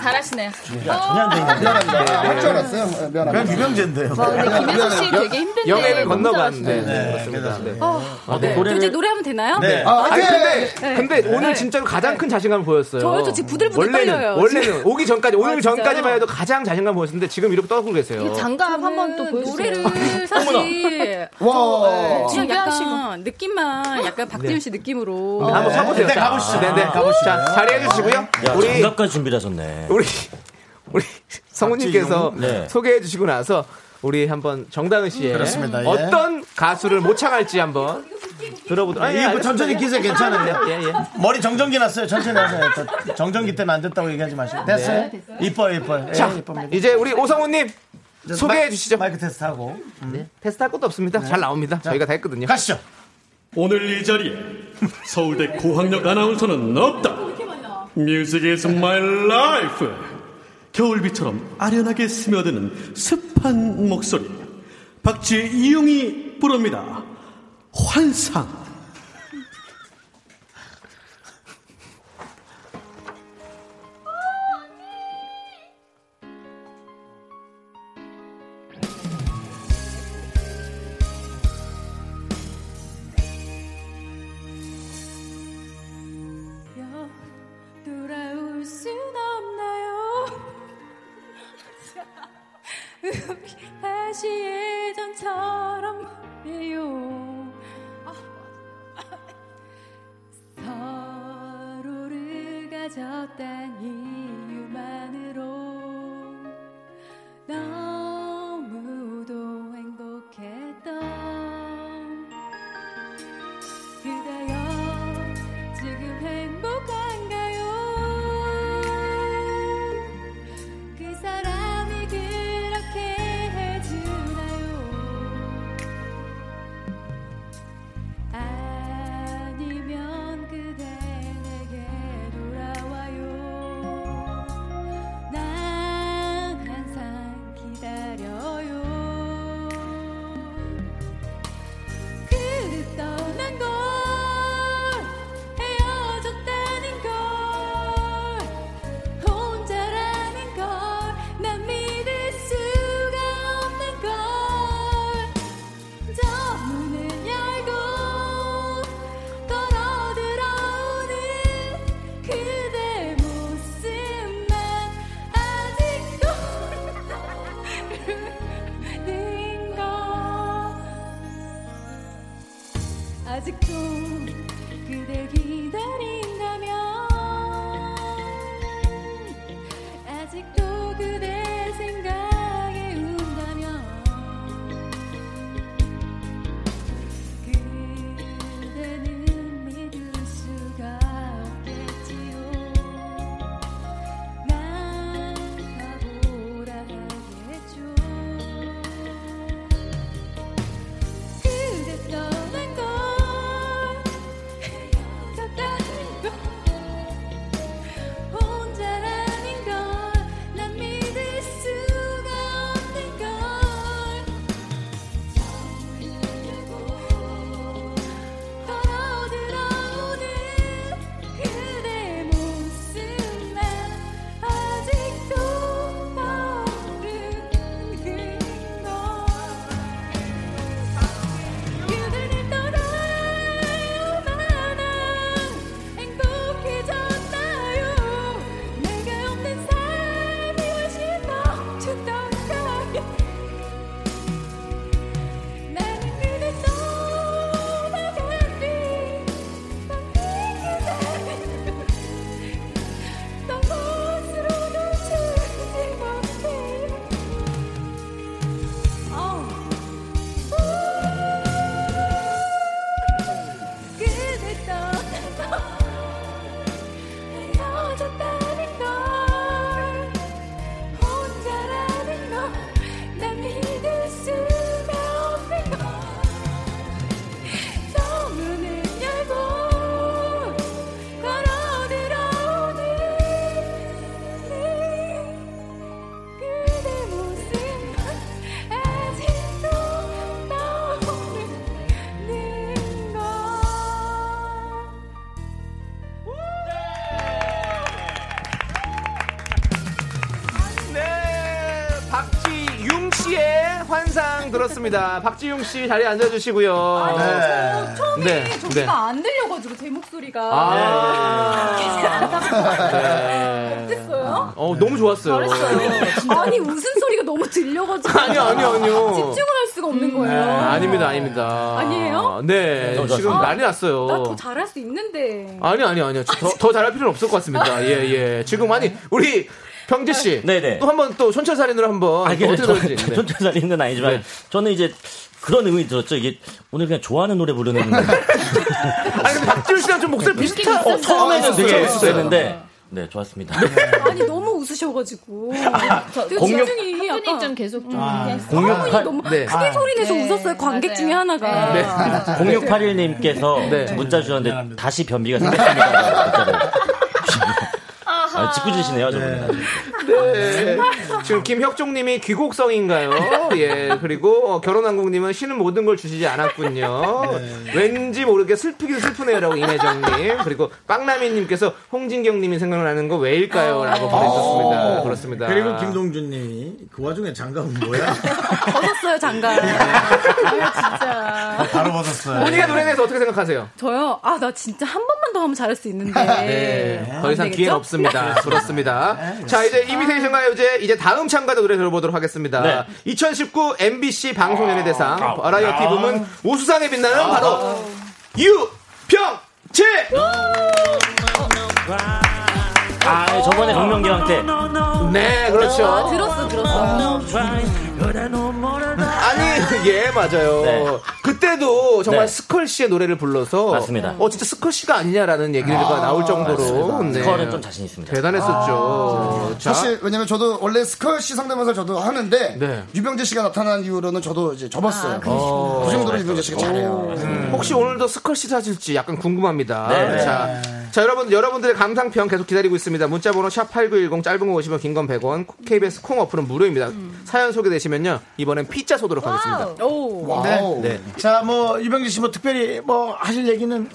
잘하시네요. 전혀 안돼 있는데. 미안합니다. 할 줄 알았어요. 네, 미안합니다. 그냥 유명재인데요. 와, 근데 김혜수 씨 되게 힘든데. 건너간. 잘하시네요. 네, 그렇습니다. 네. 어, 아, 네. 저 이제 노래하면 되나요? 네. 아, 아니 네. 근데 근데 오늘 진짜로 가장 큰 자신감을 보였어요. 저요? 저 지금 부들부들 원래는 떨려요, 원래는 오기 전까지 오늘 아? 전까지만 해도 가장 자신감 보였는데 지금 이렇게 떠들고 계세요. 장갑 한번 또 보여주세요. 노래를 사실 와. 그냥 약간 느낌만 약간 박지윤 씨 느낌으로 네, 한번 쳐보세요. 네, 자, 가보시죠. 네, 네. 가보시죠. 자, 자리해 주시고요. 야, 우리 장갑까지 준비를 하셨네. 우리 우리 성우님께서. 네. 소개해 주시고 나서 우리 한번 정다은 씨의 그렇습니다. 예. 어떤 가수를 모창할지 한번 들어보도록 아, 예, 뭐 천천히 끼세요. 괜찮은데요? 예, 예. 머리 정전기 났어요. 천천히 하세요. 또 정전기 때문에 안 됐다고 얘기하지 마시고. 됐어요? 이뻐요, 이뻐요. 예, 자, 이쁩니다. 이제 우리 오성우님 소개해 주시죠. 마이크 테스트 하고. 네, 테스트 할 것도 없습니다. 잘 나옵니다. 저희가 다 했거든요. 가시죠. 오늘 이 자리에 서울대 고학력 아나운서는 없다. 뮤직 is my life. 겨울비처럼 아련하게 스며드는 습한 목소리. 박지이용이 부릅니다. 환상. 해요. 서로를 가졌단 이유만으로 너 들었습니다. 박지용 씨 자리에 앉아주시고요. 저 처음에 네, 저기가 네. 안 들려가지고 제 목소리가 아. 네. 어땠어요? 어, 너무 좋았어요. 잘했어요. 아니 웃음 소리가 너무 들려가지고 아니요, 아니요, 아니요. 집중을 할 수가 없는 거예요. 아닙니다, 아닙니다. 아니에요? 네, 지금 좋았어요. 난리 났어요. 나 더 잘할 수 있는데. 아니, 아니, 아니요. 더, 더 잘할 필요는 없을 것 같습니다. 예, 예. 지금 아니, 우리 병재 씨. 네네. 또 한번 또 손철살인으로 한번 아, 또 이게 어떻게? 네. 촌철살인은 아니지만 네. 저는 이제 그런 의문이 들었죠. 이게 오늘 그냥 좋아하는 노래 부르는 아니, 근데 박지훈 씨랑 좀 목소리 비슷한. 어, 처음에는 되게 있었어요. 익숙했는데 네 좋았습니다. 아니 너무 웃으셔가지고. 공룡- 집중이 한 분이 약간 좀 계속 좀한 분이 공룡 너무 네. 크게 소리 내서 네. 웃었어요. 관객 맞아요. 중에 하나가. 네. 0681님께서 네. 문자 주셨는데 다시 변비가 생겼습니다. 아, 짓궂으시네요, 저분. 네. 지금 김혁종님이 귀곡성인가요? 예. 그리고 어, 결혼한국님은 쉬는 모든 걸 주시지 않았군요. 왠지 모르게 슬프긴 슬프네요라고 임혜정님. 그리고 빵나미님께서 홍진경님이 생각나는 거 왜일까요?라고 보내주셨습니다. 그렇습니다. 그리고 김동준님이 그 와중에 장갑은 뭐야? 벗었어요 장갑. 아 진짜. 바로 벗었어요. 본인의 노래에 대해서 어떻게 생각하세요? 저요. 아 나 진짜 한 번만 더 하면 잘할 수 있는데. 네. 더 이상 되겠죠? 없습니다. 그렇습니다. 자, 이제 이 미테이션 가요제 이제 다음 참가자 노래 들어보도록 하겠습니다. 네. 2019 MBC 방송연예대상 버라이어티 부문 우수상에 빛나는 바로 유평채! 아, 네, 저번에 정명기왕 때. 네, 그렇죠. 아, 들었어 들었어. 예, 맞아요. 네. 그때도 정말 네. 스컬 씨의 노래를 불러서 맞습니다. 어, 진짜 스컬 씨가 아니냐라는 얘기가 나올 정도로 네. 스컬은 좀 자신 있습니다. 대단했었죠. 자, 사실 왜냐면 저도 원래 스컬 씨 성대모사 저도 하는데 네. 유병재 씨가 나타난 이후로는 저도 이제 접었어요. 어. 그 정도로 유병재 씨가 잘해요. 음. 혹시 오늘도 스컬 씨 하실지 약간 궁금합니다. 네. 자, 자, 여러분, 여러분들의 감상평 계속 기다리고 있습니다. 문자번호 샵8910 짧은 거 50원, 긴건 100원, KBS 콩 어플은 무료입니다. 사연 소개되시면요. 이번엔 피자 쏘도록 하겠습니다. 오. 와우. 네. 자, 뭐 이병기 씨뭐 특별히 뭐 하실 얘기는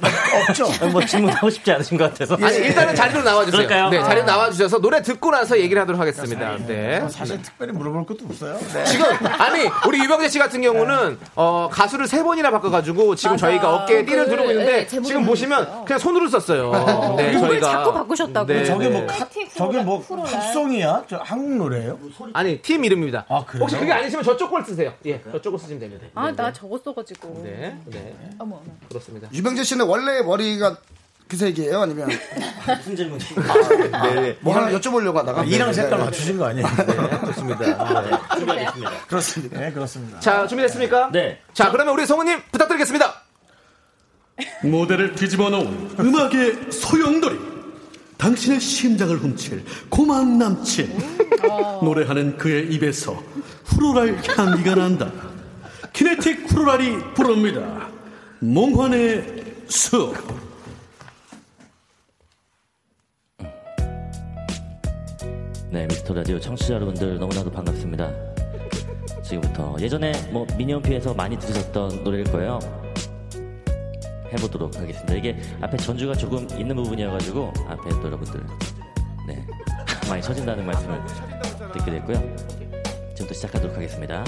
없죠? 뭐 질문하고 싶지 않으신 것 같아서. 아니, 일단은 자리로 나와주세요. 그럴까요? 네, 자리로 나와주셔서 노래 듣고 나서 얘기를 하도록 하겠습니다. 네. 사실 특별히 물어볼 것도 없어요. 네. 지금 아니 우리 유병재 씨 같은 경우는 어, 가수를 세 번이나 바꿔가지고 지금 맞아. 저희가 어깨에 띠를 그, 두르고 있는데 네, 지금 보시면 그냥 손으로 썼어요. 네, 곡을 저희가 자꾸 바꾸셨다고. 네, 저게 뭐 네. 카, 저게 뭐 팝송이야? 저 한국 노래예요? 아니 팀 이름입니다. 아, 그래요? 혹시 그게 아니시면 저쪽 걸 쓰세요. 예, 저쪽 걸 쓰시면 됩니다. 아나 적었어가지고. 네, 네, 어머 어머. 그렇습니다. 유병재 씨는 원래 머리가 그 색이에요? 아니면 무슨 질문이? 네, 뭐 하나 여쭤보려고 하다가 이랑 색깔 네. 맞추신 거 아니에요? 좋습니다. 준비하겠습니다. 그렇습니다. 네, 그렇습니다. 자, 준비됐습니까? 네. 자, 그러면 우리 성우님 부탁드리겠습니다. 무대를 뒤집어 놓은 음악의 소용돌이 당신의 심장을 훔칠 고막 남친 노래하는 그의 입에서 후루랄 향기가 난다 키네틱 후루랄이 부릅니다 몽환의 숲 네, 미스터 라디오 청취자 여러분들 너무나도 반갑습니다. 지금부터 예전에 뭐 미니홈피에서 많이 들으셨던 노래일 거예요. 해보도록 하겠습니다. 이게 앞에 전주가 조금 있는 부분이어가지고 앞에 또 여러분들 네 많이 처진다는 말씀을 듣게 됐고요. 지금부터 시작하도록 하겠습니다.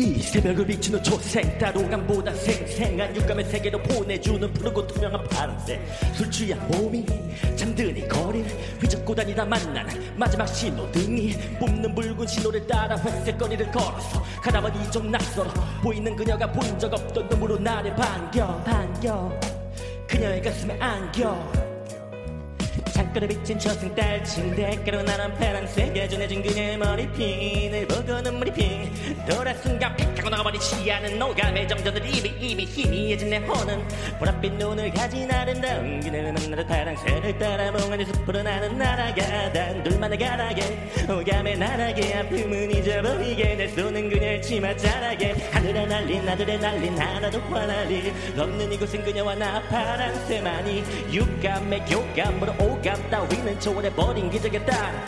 이 새벽을 비추는 초생 따로감보다 생생한 육감의 세계로 보내주는 푸르고 투명한 파란색. 술 취한 몸이 잠드니 거리를 휘젓고 다니다 만나는 마지막 신호등이 뿜는 붉은 신호를 따라 회색 거리를 걸어서 가다보니 좀 낯설어 보이는 그녀가 본 적 없던 눈으로 나를 반겨 반겨. 그녀의 가슴에 안겨 잘 탁구를 비친 저승달 침대가로 나란 파랑새가 전해준 그녀의 머리핀을 보고 눈물이 핑 돌아 순간 픽 하고 나가버린 시야는 노감의 점점들 입이 입이 희미해진 내 혼은 보랏빛 눈을 가진 아름다운 그녀를 만나러 파랑새를 따라 몽환의 숲으로 나는 날아가 단 둘만의 가락에 오감의 나락에 아픔은 잊어버리게 내 손은 그녀의 치마 자락에 하늘에 날린 나들에 날린 하나도 화날리 없는 이곳은 그녀와 나 파랑새만이 육감의 교감으로 오감 따위는 초월해버린 기적의 땅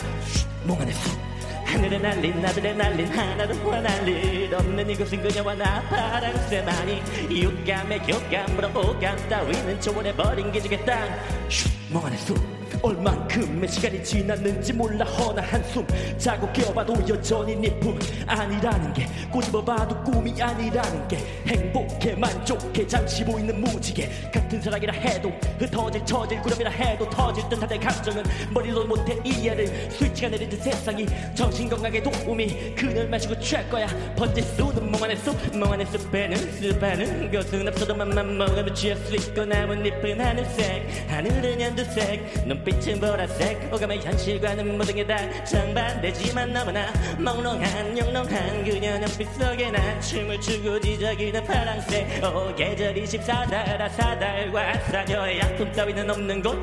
몽환의 숲 하늘에 날린 나들에 날린 하나도 화날 일 없는 이곳은 그녀와 나 파랑새만이 육감의 교감으로 오감 따위는 초월해버린 기적의 땅 슉, 멍하네. 숲 얼만큼의 시간이 지났는지 몰라 허나 한숨 자고 깨어봐도 여전히 네품 아니라는 게 꼬집어봐도 꿈이 아니라는 게 행복해 만족해 잠시 보이는 무지개 같은 사랑이라 해도 흩어질 처질 구름이라 해도 터질 듯한 내 감정은 머리로 못해 이해를 스위치가 내린 듯 세상이 정신건강에 도움이 그늘 마시고 취할 거야. 번질 수는 멍하네 숲 멍하네 숲에는 숲하는 것은 없어도 맘만 먹으면 취할 수 있고 남은 잎은 하늘색 하늘은 연두색. 눈 빛은 보라색 오감의 현실과는 모든 게 다 정반대지만 너무나 몽롱한 영롱한 그녀 눈빛 속에 난 춤을 추고 지저귀는 파랑새 오 계절 24달 아사달과 아사녀의 아픔 따위는 없는 곳.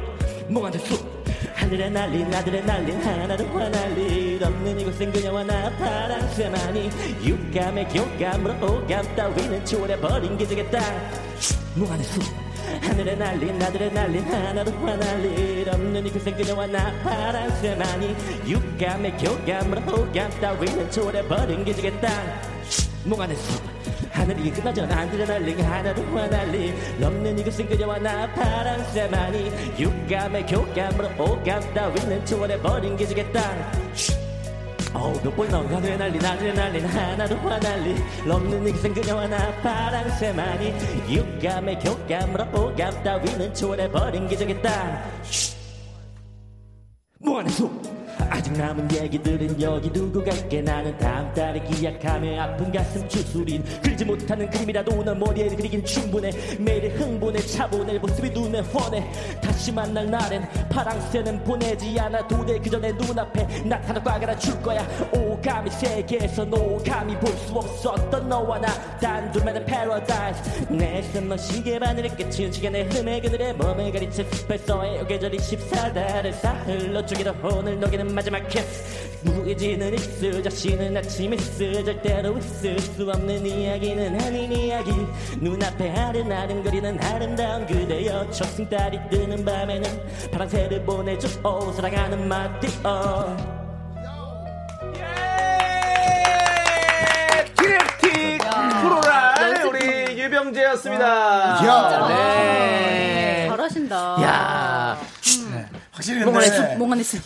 몽환의 숲 하늘에 날린 아드레날린 하나도 화날 일 없는 이곳엔 그녀와 나 파랑새만이 육감의 교감으로 오감 따위는 초월해버린 기적의 땅. 몽환의 숲 하늘에 날린 아드레날린 하나도 화날 일 없는 이곳엔 그녀와 나 파랑새만이 육감의 교감으로 오감 따위는 초월해버린 기적의 땅숲 하늘이 끝나전 하늘에 날린 하나도 화날리 없는 이곳은 그녀와 나 파랑새만이 육감의 교감으로 오감 따위는 초월해버린 기적의 땅 어우 몇 번이나 하늘에 날린 하늘에 날린 하나도 화날리. 없는 이곳은 그녀와 나 파랑새만이 육감의 교감으로 오감 따위는 초월해버린 기적의 땅 무한의 숲 아직 남은 얘기들은 여기 두고 갈게. 나는 다음 달에 기약하며 아픈 가슴 추스린 그리지 못하는 그림이라도 너 머리에 그리긴 충분해. 매일 흥분해 차보낼 모습이 눈에 훤해. 다시 만날 날엔 파랑새는 보내지 않아도 돼그 전에 눈앞에 나타나 꽉 안아줄 거야. 오감이 세계에서 노감이 볼 수 없었던 너와 나. 단둘만의 패러다이스 내손 시계 바늘에 끝은 시간의 흐름에 그늘에 몸을 가리쳐 숲에서의 계절이 14달을 사흘로 쪼개다 오늘 너에게는 마지막 키스 무해지는 입술 자신은 아침 있을 절대로 있을 수 없는 이야기는 아닌 이야기 눈앞에 아른아른거리는 아름다운 그대여 초승달이 뜨는 밤에는 파랑새를 보내줘 오 사랑하는 키네틱 프로랄 우리 유병재였습니다. 이야. 네. 잘하신다. 야. 확실히 근데 숲, 몽환의 숲.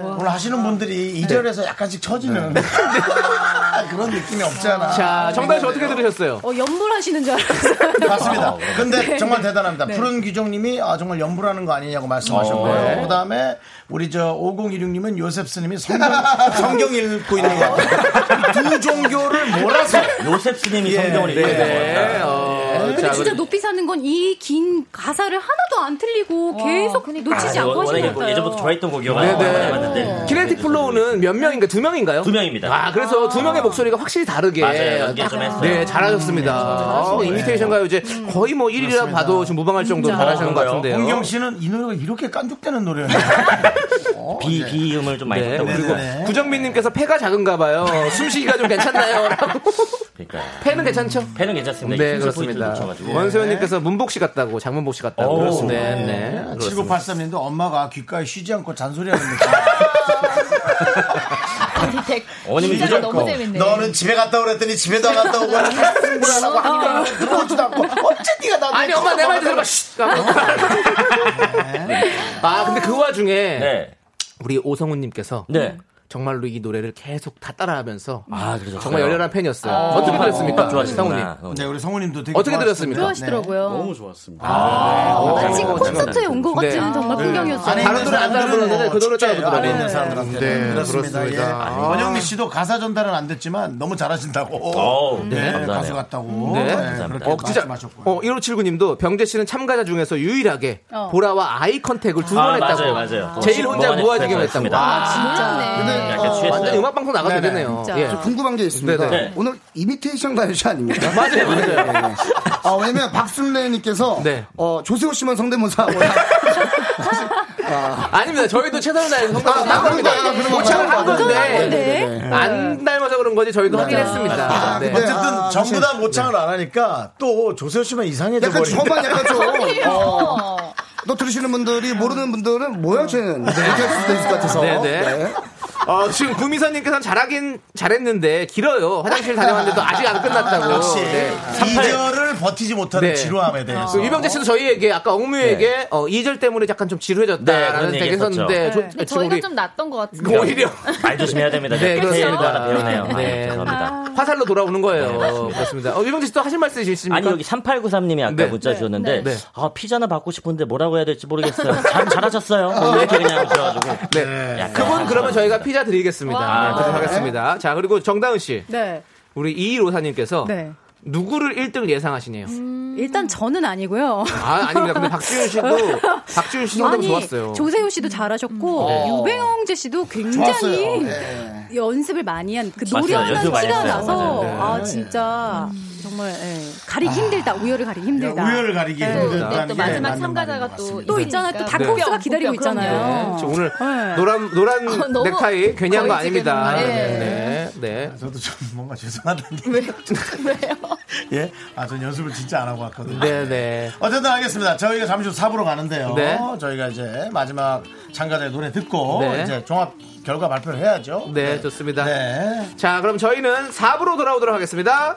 오늘 하시는 분들이 이절에서 약간씩 처지는 그런 느낌이 없잖아. 자, 정다은 씨 어떻게 들으셨어요? 어, 연불하시는 줄 알았어요. 맞습니다. 근데 네. 정말 대단합니다. 네. 푸른 귀종님이 아, 정말 연불하는 거 아니냐고 말씀하셨고요. 네. 그 다음에 우리 저 5016님은 요셉스님이 성경, 성경 읽고 있는 것 같아요. 두 종교를 몰아서 요셉 스님이 예, 성경을 읽고 네. 있는 네. 거예요. 어, 근데 자, 진짜 높이 사는 건 이 긴 가사를 하나도 안 틀리고 계속 놓치지 아, 않고 하시는 것 같아요. 예전부터 좋아했던 곡이어가지고 네네. 많이 해봤는데 키네틱 플로우는 몇 명인가? 두 명인가요? 두 명입니다. 아, 그래서 두 명의 목소리가 확실히 다르게. 맞아요. 연기 좀 했어요. 네, 잘하셨습니다. 어, 이미테이션 가요 이제 거의 뭐 1위라 봐도 지금 무방할 정도로. 잘하시는 것 그런가요? 같은데요. 홍경 씨는 이 노래가 이렇게 깐죽대는 노래였나요? 어, 비 네. 비음을 좀 많이 네, 썼다고 그리고 네네. 구정민님께서 폐가 작은가 봐요. 숨쉬기가 좀 괜찮나요? 라고. 그러니까 폐는 괜찮죠? 폐는 괜찮습니다. 네, 그렇습니다. 놓쳐가지고. 원소연님께서 문복 씨 같다고, 장문복 씨 같다고. 오. 그렇습니다. 네, 네. 그렇습니다. 7983님도 엄마가 귓가에 쉬지 않고 잔소리하는 느낌. 어머님이 진짜 요즘 너무 재밌네. 너는 집에 갔다 오랬더니 집에도 안 갔다 오고 하고 하니까 들어오지도 않고 어째 네가 나한테 아니, 엄마 내 말 들어봐, 쉿! 아, 근데 그 와중에 네. 우리 오성훈님께서 네. 정말로 이 노래를 계속 다 따라하면서 아, 그러셨어요? 정말 열렬한 팬이었어요. 아. 어떻게 들었습니까? 좋아하시는구나. 성우님. 네, 우리 성우님도 되게 어떻게. 들었습니까? 좋아하시더라고요. 너무 좋았습니다. 아, 마치 어, 콘서트에 온 것 같은 네. 정말 풍경이었어요. 안에 다른 노래 안 따라 부르는데 그 노래 따라. 안에 있는 부르더라고요. 사람들한테 네, 그렇습니다. 그렇습니다. 예. 아. 원영미 씨도 가사 전달은 안 됐지만 너무 잘하신다고. 네. 가수 같다고. 네. 그렇게 어, 진짜. 말씀하셨고요. 어, 1579님도 병재 씨는 참가자 중에서 유일하게 어. 보라와 아이 컨택을 두번 아, 했다고. 맞아요, 맞아요. 제일 혼자 뭐가 모아지기만 했다고 했다고. 했습니다. 진짜. 근데 약간 어, 취했어요. 완전 음악 방송 나가도 네네. 되겠네요. 진짜. 예. 저 궁금한 게 있습니다. 네네. 오늘 이미테이션 가요시 아닙니까? 맞아요, 맞아요. 네. 아, 왜냐면 박순래님께서 네. 어, 조세호 씨만 성대모사. 아, 아닙니다. 저희도 최선을 다해서 아, 성공한 아? 그런 모창을 한? 건데 네. 안 닮아서 그런 거지 저희도 하긴 했습니다. 아, 네. 근데 어쨌든 아, 전부 다 모창을 안 하니까 또 조세호 씨만 이상해져 약간 버리니까. 저만 약간 좀. 어, 또 들으시는 분들이 모르는 분들은 뭐야 쟤는 이렇게 할 수도 있을 것 같아서. 네, 네. 어, 지금 구미선님께서는 잘하긴 잘했는데 길어요. 화장실 다녀왔는데도 아직 안 끝났다고. 역시 네. 2절을 버티지 못하는 네. 지루함에 대해서. 그 유병재 씨도 저희에게 아까 억무에게 어, 2절 때문에 약간 좀 네, 지루해졌다라는 그런 얘기 했었는데 네. 지금 저희가 우리 좀 낫던 것 같은데. 오히려 말 조심해야 됩니다. 네, 네, 그렇습니다. 그렇습니다. 하나 배우네요. 아, 네. 죄송합니다. 화살로 돌아오는 거예요. 네, 맞습니다. 그렇습니다. 어, 유병재 씨도 하실 말씀 있으십니까? 아니 여기 3893님이 아까 네. 문자 네. 주셨는데 네. 아 피자나 받고 싶은데 뭐라고 해야 될지 모르겠어요. 잘 잘하셨어요. 뭐 이렇게 그냥 주셔가지고 네. 그분 그러면 저희가 피자 드리겠습니다. 와. 네, 그렇게 하겠습니다. 자, 그리고 정다은 씨. 네. 우리 이일오사님께서 네. 누구를 1등을 예상하시네요. 일단 저는 아니고요. 아, 아닙니다. 근데 박지윤 씨도 박지윤 씨 정답 아니, 좋았어요. 조세호 씨도 잘하셨고 네. 유병재 씨도 굉장히 연습을 많이 한 그. 노련한 티가. 나서 맞아요. 네. 아 진짜 정말 예. 가리기 힘들다 우열을 가리기 힘들다. 우열을 가리기 네. 힘들다는 또게 마지막 참가자가 또. 또 있잖아요. 또 있으니까. 다크호스가 네. 기다리고 그럼요. 있잖아요. 저 오늘 네. 노란 노란 너무 넥타이 괜히 한 거 아닙니다. 예. 네, 네. 저도 좀 뭔가 죄송하다니. 왜요? 왜요? 예? 아, 전 연습을 진짜 안 하고 왔거든요. 네, 네. 어쨌든 알겠습니다. 저희가 잠시 후 4부로 가는데요. 네. 저희가 이제 마지막 참가자의 노래 듣고 네. 이제 종합 결과 발표를 해야죠. 네, 좋습니다. 네. 자, 그럼 저희는 4부로 돌아오도록 하겠습니다.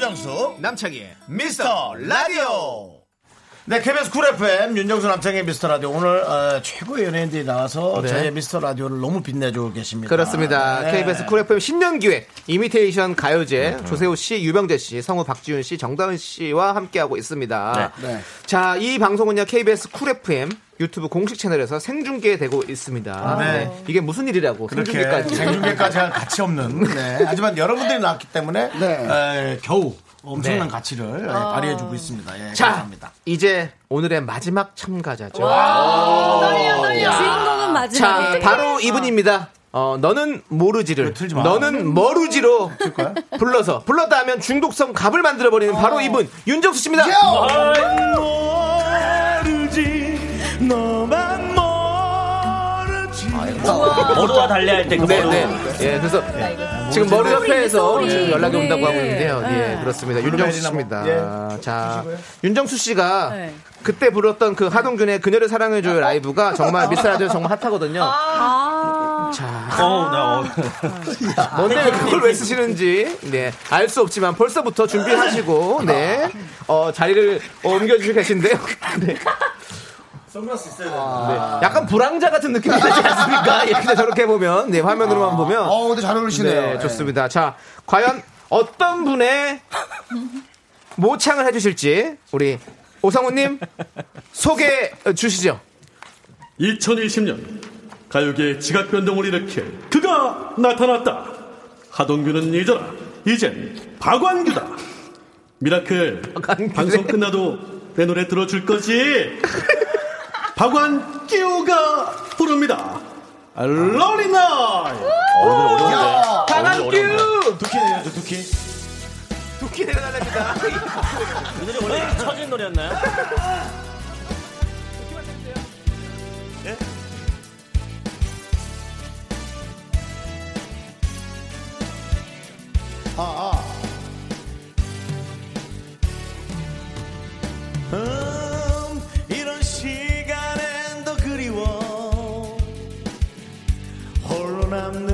윤정수 남창희의 미스터 라디오. 네, KBS 쿨 FM 윤정수 남창희의 미스터 라디오 오늘 어, 최고의 연예인들이 나와서 네. 저의 미스터 라디오를 너무 빛내주고 계십니다. 그렇습니다. 네. KBS 쿨 FM 신년 기획 이미테이션 가요제 조세호 씨, 유병재 씨, 성우 박지윤 씨, 정다은 씨와 함께하고 있습니다. 네. 네. 자, 이 방송은요 KBS 쿨 FM 유튜브 공식 채널에서 생중계되고 있습니다. 네. 네. 이게 무슨 일이라고 그렇게 생중계까지. 생중계까지 할 가치 없는. 네. 하지만 여러분들이 나왔기 때문에 에, 겨우 엄청난 네. 가치를 에, 발휘해주고 있습니다. 예, 자, 감사합니다. 이제 오늘의 마지막 참가자죠. 주인공은 마지막에. 자, 바로 이분입니다. 어, 너는 모르지를, 마. 너는 머루지로 불러서, 불렀다 하면 중독성 갑을 만들어버리는 바로 이분, 윤정수 씨입니다. 모 머루와 달려할 때그 네, 머루. 네. 예, 그래서 지금 머루 협회에서 소리, 지금 연락이 소리. 온다고 하고 있는데요. 네. 예, 그렇습니다. 블루베리나 윤정수 씨입니다. 뭐, 자, 윤정수 씨가 네. 그때 불렀던 그 하동균의 그녀를 사랑해줘요 라이브가 정말 미스라디오 정말 핫하거든요. 아. 자, 어, 나, 어. 뭔데 그걸 왜 쓰시는지 네, 알 수 없지만 벌써부터 준비하시고 네, 어, 자리를 옮겨주시고 계신데요. 네. 선글라스 있어야 돼. 약간 불황자 같은 느낌이 나지 않습니까? 이렇게 저렇게 보면 네, 화면으로만 보면 어, 근데 잘 어울리시네요. 네, 좋습니다. 자, 과연 어떤 분의 모창을 해주실지 우리 오성우님 소개해 주시죠. 2020년 가요계의 지각 변동을 일으킬 그가 나타났다. 하동규는 잊어라. 이젠 박완규다. miracle 박완규네. 방송 끝나도 내 노래 들어줄 거지? 박완규가 부릅니다. 러리나이. 강한규 두키 내려줘, 두키. 두키 내려달랍니다. 이 노래 원래 처진 노래였나요? 예? 아, 아. 음, там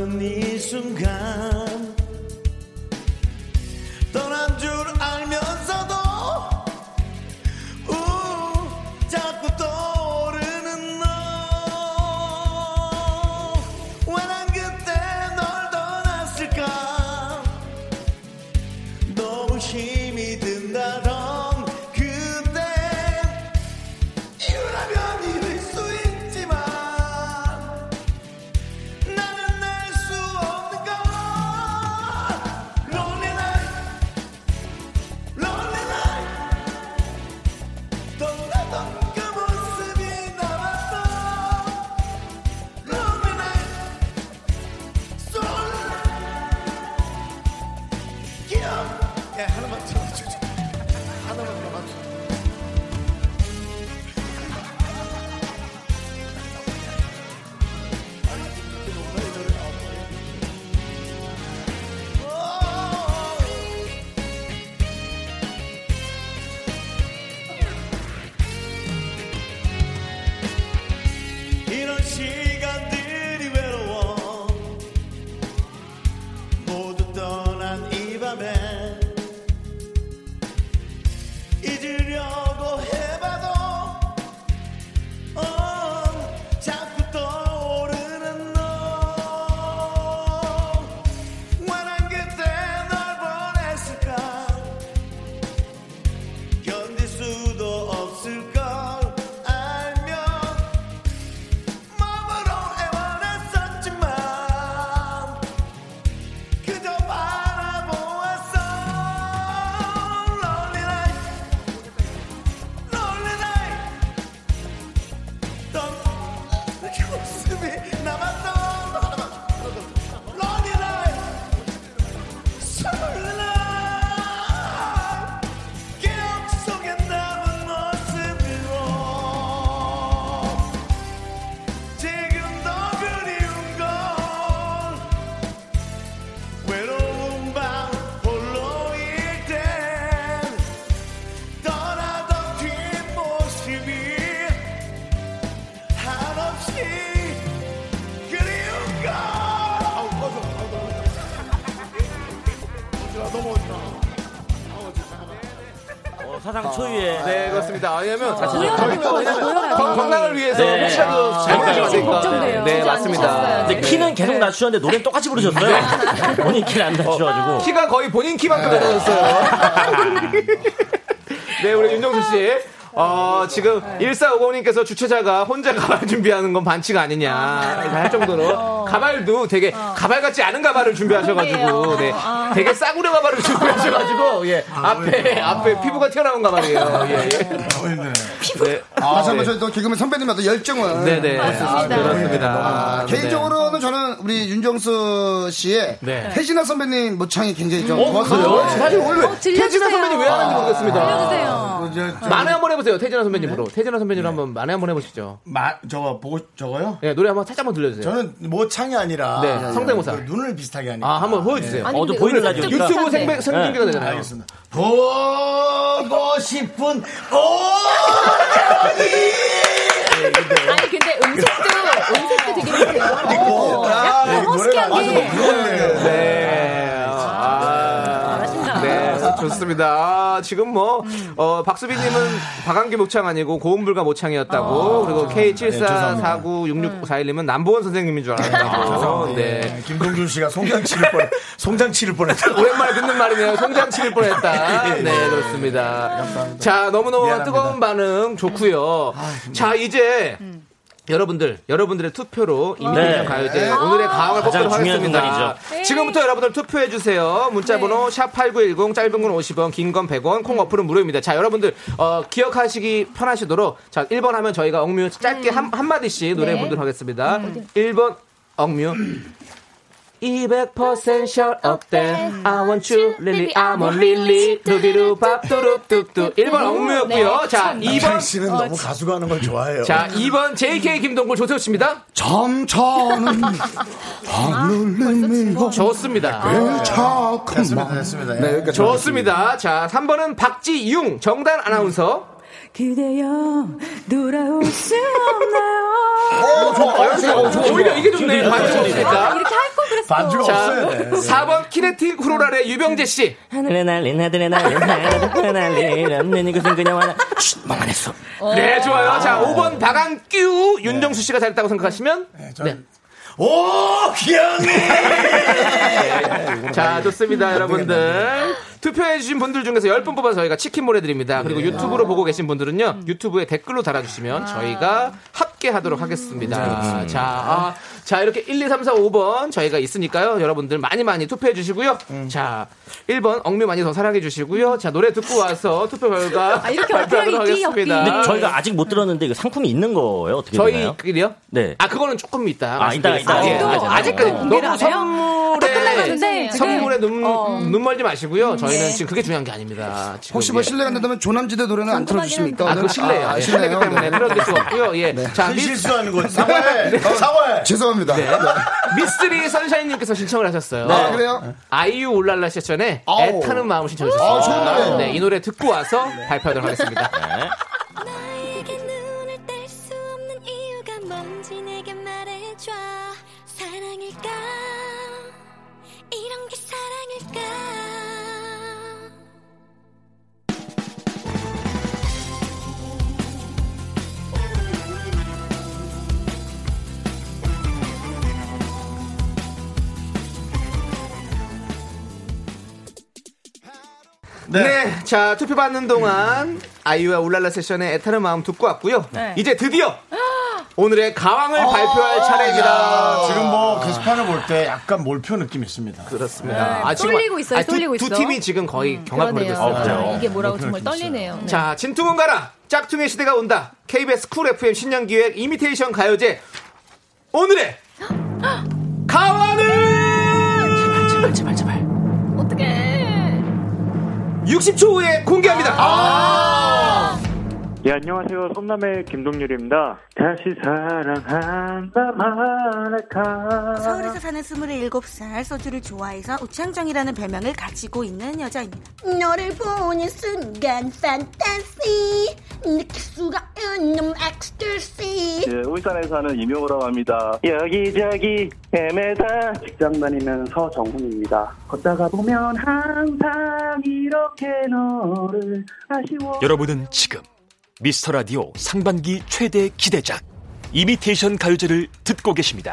네, 그렇습니다. 왜냐면 아, 건-. 건강을 위해서 네. 혹시라도 아, 잘못하면 안 걱정돼요. 되니까. 네, 안 맞습니다. 근데 키는 계속 낮추셨는데 노래는 똑같이 부르셨어요. 본인 키는 안 낮추셔가지고. 키가 거의 본인 키만큼 낮아졌어요. 네, 우리 윤정수 씨. 어, 지금 1450님께서 주최자가 혼자 가발 준비하는 건 반칙 아니냐 할 정도로 가발도 되게 가발 같지 않은 가발을 준비하셔가지고 네, 되게 싸구려 가발을 준비하셔가지고 예, 앞에 앞에 피부가 튀어나온 가발이에요. 예, 예. 네. 다시 한번 저희 또 개그맨 선배님의 어떤 열정을 네네. 맞습니다. 그렇습니다. 아, 네. 개인적으로 는 저는 우리 윤정수 씨의 네. 태진아 선배님 모창이 굉장히 좀 어, 좋았어요. 그래요? 네. 사실 원래 태진아 선배님 왜 하는지 모르겠습니다. 알려주세요. 만회 한번 해보세요. 태진아 선배님으로. 태진아 선배님으로 한번 만회 한번 해보시죠. 마, 저거 보고 저거요? 네, 노래 한번 살짝만 들려주세요. 저는 모창이 아니라 네, 성대모사. 그 눈을 비슷하게 하니까. 아, 한번 보여주세요. 네. 어, 저 근데 보이는 라디오니까. 유튜브. 생배- 생중계가 네. 되잖아요. 알겠습니다. 보고 싶은 아니 근데 음색도 음색도 되게 비슷해요. 어, 약간 허스키하게. 네. 아, 네, 좋습니다. 아, 지금 뭐, 어, 박수빈님은 박한규 모창 아니고 고음불가 모창이었다고. 그리고 K74496641님은 남보원 선생님인 줄 알았다고. 네. 김동준 씨가 송장 치를 뻔, 송장 치를 뻔했다. 오랜만에 듣는 말이네요. 송장 치를 뻔했다. 네, 그렇습니다. 자, 너무너무 미안합니다. 뜨거운 반응 좋고요. 자, 이제 여러분들, 여러분들의 투표로 이미테이션 네. 가요제 오늘의 가왕을 뽑도록 하겠습니다. 순간이죠. 지금부터 여러분들 투표해 주세요. 문자번호 샵8910 짧은 건 50원, 긴 건 100원, 콩 어플은 무료입니다. 자, 여러분들 어, 기억하시기 편하시도록 자, 1번 하면 저희가 억뮤 짧게 한, 한 마디씩 노래 네. 보도록 하겠습니다. 1번 억뮤 200% shut up there. I want you, Lily, I'm a Lily. 루비루 밥도룩 뚝뚝. 1번 엉무였고요. 네. 자, 남창희 2번. 씨는 너무 가수가 하는 걸 좋아해요. 자, 2번 JK 김동굴 조세호 씨입니다. 점차는 하늘님이여 좋습니다. 괜찮구만. 됐습니다. 예. 네, 여기까지 좋습니다. 자, 3번은 박지용 정단 아나운서. 그대여 돌아올 수 없나요? 어, 좋아. 어, 좋아. 어, 좋아. 오히려 이게 좋네. 반주가 없으니까. 이렇게 할 걸 그랬어. 반주가 자, 없어야 돼. 4번 키네틱 후로랄의 유병재 씨. 하늘에 날린 하늘에 날린 하늘에 날린 없는 이곳은 그냥 하나 멍만 했어 네, 좋아요. 자, 5번 박한규 윤정수 씨가 잘했다고 생각하시면 네. 오, 귀여워! 자, 좋습니다, 여러분들. 투표해주신 분들 중에서 10분 뽑아서 저희가 치킨 보내드립니다. 그리고 유튜브로 보고 계신 분들은요, 유튜브에 댓글로 달아주시면 저희가 합계 하도록 하겠습니다. 자, 아, 자, 이렇게 1, 2, 3, 4, 5번 저희가 있으니까요, 여러분들 많이 많이 투표해주시고요. 자, 1번 억류 많이 더 사랑해주시고요. 자, 노래 듣고 와서 투표 결과 아, 이렇게 발표하도록 어필하기 하겠습니다. 근데 저희가 아직 못 들었는데 이거 상품이 있는 거예요 어떻게 되나요? 저희끼리요? 네. 아, 그거는 조금 있다. 아, 이따, 이따. 예, 어, 아직- 어, 아직까지 너무 선물에 지금- 선물에 눈, 어. 눈 멀지 마시고요. 저희 는 네. 지금 그게 중요한 게 아닙니다. 지금 혹시 뭐 예. 실례가 안 된다면 조남지대 노래는 안 틀어주십니까? 아, 그 실례예요. 예, 실례기 실례요? 때문에 네. 틀어드릴 수가 없고요. 예. 자, 큰 미스, 실수하는 거 사과해! 사과해! 죄송합니다. 네. 미스리 선샤인님께서 신청을 하셨어요. 아, 그래요? 아이유 올랄라 세션에 아우. 애타는 마음을 신청해주셨어요. 아, 좋은 노래예요. 네, 이 노래 듣고 와서 발표하도록 하겠습니다. 네. 자, 투표 받는 동안 아이유와 울랄라 세션의 애타는 마음 듣고 왔고요. 네. 이제 드디어 오늘의 가왕을 발표할 차례입니다. 야, 지금 뭐 게시판을 볼 때 약간 몰표 느낌이 있습니다. 그렇습니다. 네, 쏠리고 있어요, 두- 쏠리고 두, 있어. 팀이 지금 거의 경합 그러네요. 벌어졌어요. 아, 이게 뭐라고 정말 떨리네요. 네. 자, 진퉁은 가라. 짝퉁의 시대가 온다. KBS 쿨 FM 신년 기획 이미테이션 가요제. 오늘의 가왕은 제발 제발 제발 제발. 어떡해. 60초 후에 공개합니다. 예, 안녕하세요. som남의 김동률입니다. 다시 사랑한다 말할까. 서울에서 사는 27살 소주를 좋아해서 우창정이라는 별명을 가지고 있는 여자입니다. 너를 보는 순간 판타시 느낄 수가 없는 엑스터시 예, 울산에 사는 이명호라고 합니다. 여기저기 헤매다 직장 다니는 서정훈입니다. 걷다가 보면 항상 이렇게 너를 아쉬워. 여러분은 지금 미스터 라디오 상반기 최대 기대작 이미테이션 가요제를 듣고 계십니다.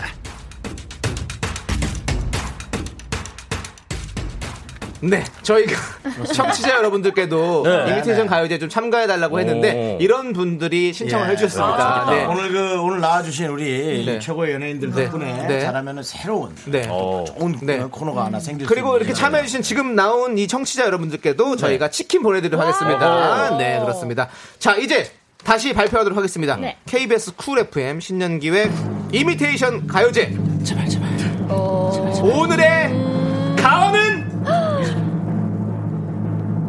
네, 저희가 청취자 여러분들께도 네. 이미테이션 가요제 좀 참가해달라고 했는데 오. 이런 분들이 신청을 예. 해주셨습니다. 아, 네. 오늘 그 오늘 나와주신 우리 네. 최고의 연예인들 네. 덕분에 네. 잘하면 새로운 네. 좋은 네. 코너가 하나 생길 수 그리고 이렇게 참여해주신 지금 나온 이 청취자 여러분들께도 저희가 치킨 보내드리도록 하겠습니다. 네, 그렇습니다. 자, 이제 다시 발표하도록 하겠습니다. 네. KBS 쿨 FM 신년 기획 이미테이션 가요제. 제발, 제발. 오늘의 가원은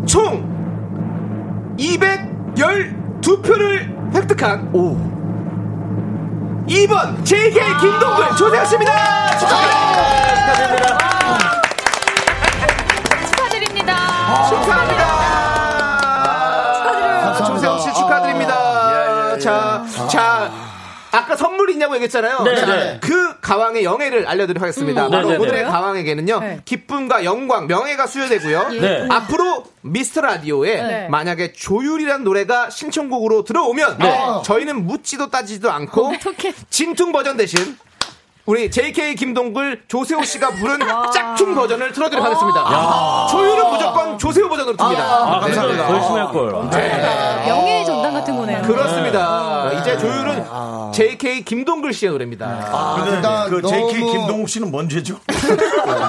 총 212표를 획득한 2번 JK 김동근 조세호 씨입니다. 축하드립니다. 축하드립니다. 조세호 아까 선물 있냐고 얘기했잖아요. 네, 자, 네. 그 가왕의 영예를 알려드리도록 하겠습니다. 음. 바로 네, 네, 오늘의 네. 가왕에게는요, 네. 기쁨과 영광, 명예가 수여되고요. 네. 앞으로 미스터 라디오에 네. 만약에 조율이란 노래가 신청곡으로 들어오면 네. 저희는 묻지도 따지도 않고 어떡해. 진퉁 버전 대신 우리 JK 김동글 조세호 씨가 부른 짝퉁 버전을 틀어드리도록 하겠습니다. 조율은 무조건 조세호 버전으로 틉니다. 아, 감사합니다. 더 열심히 할 걸. 명예의 전당 같은 거네요. 그렇습니다. 아, 이제 조율은 JK 김동글 씨의 노래입니다. 아, 근데 일단 그 JK 너무- 김동욱 씨는 뭔 죄죠?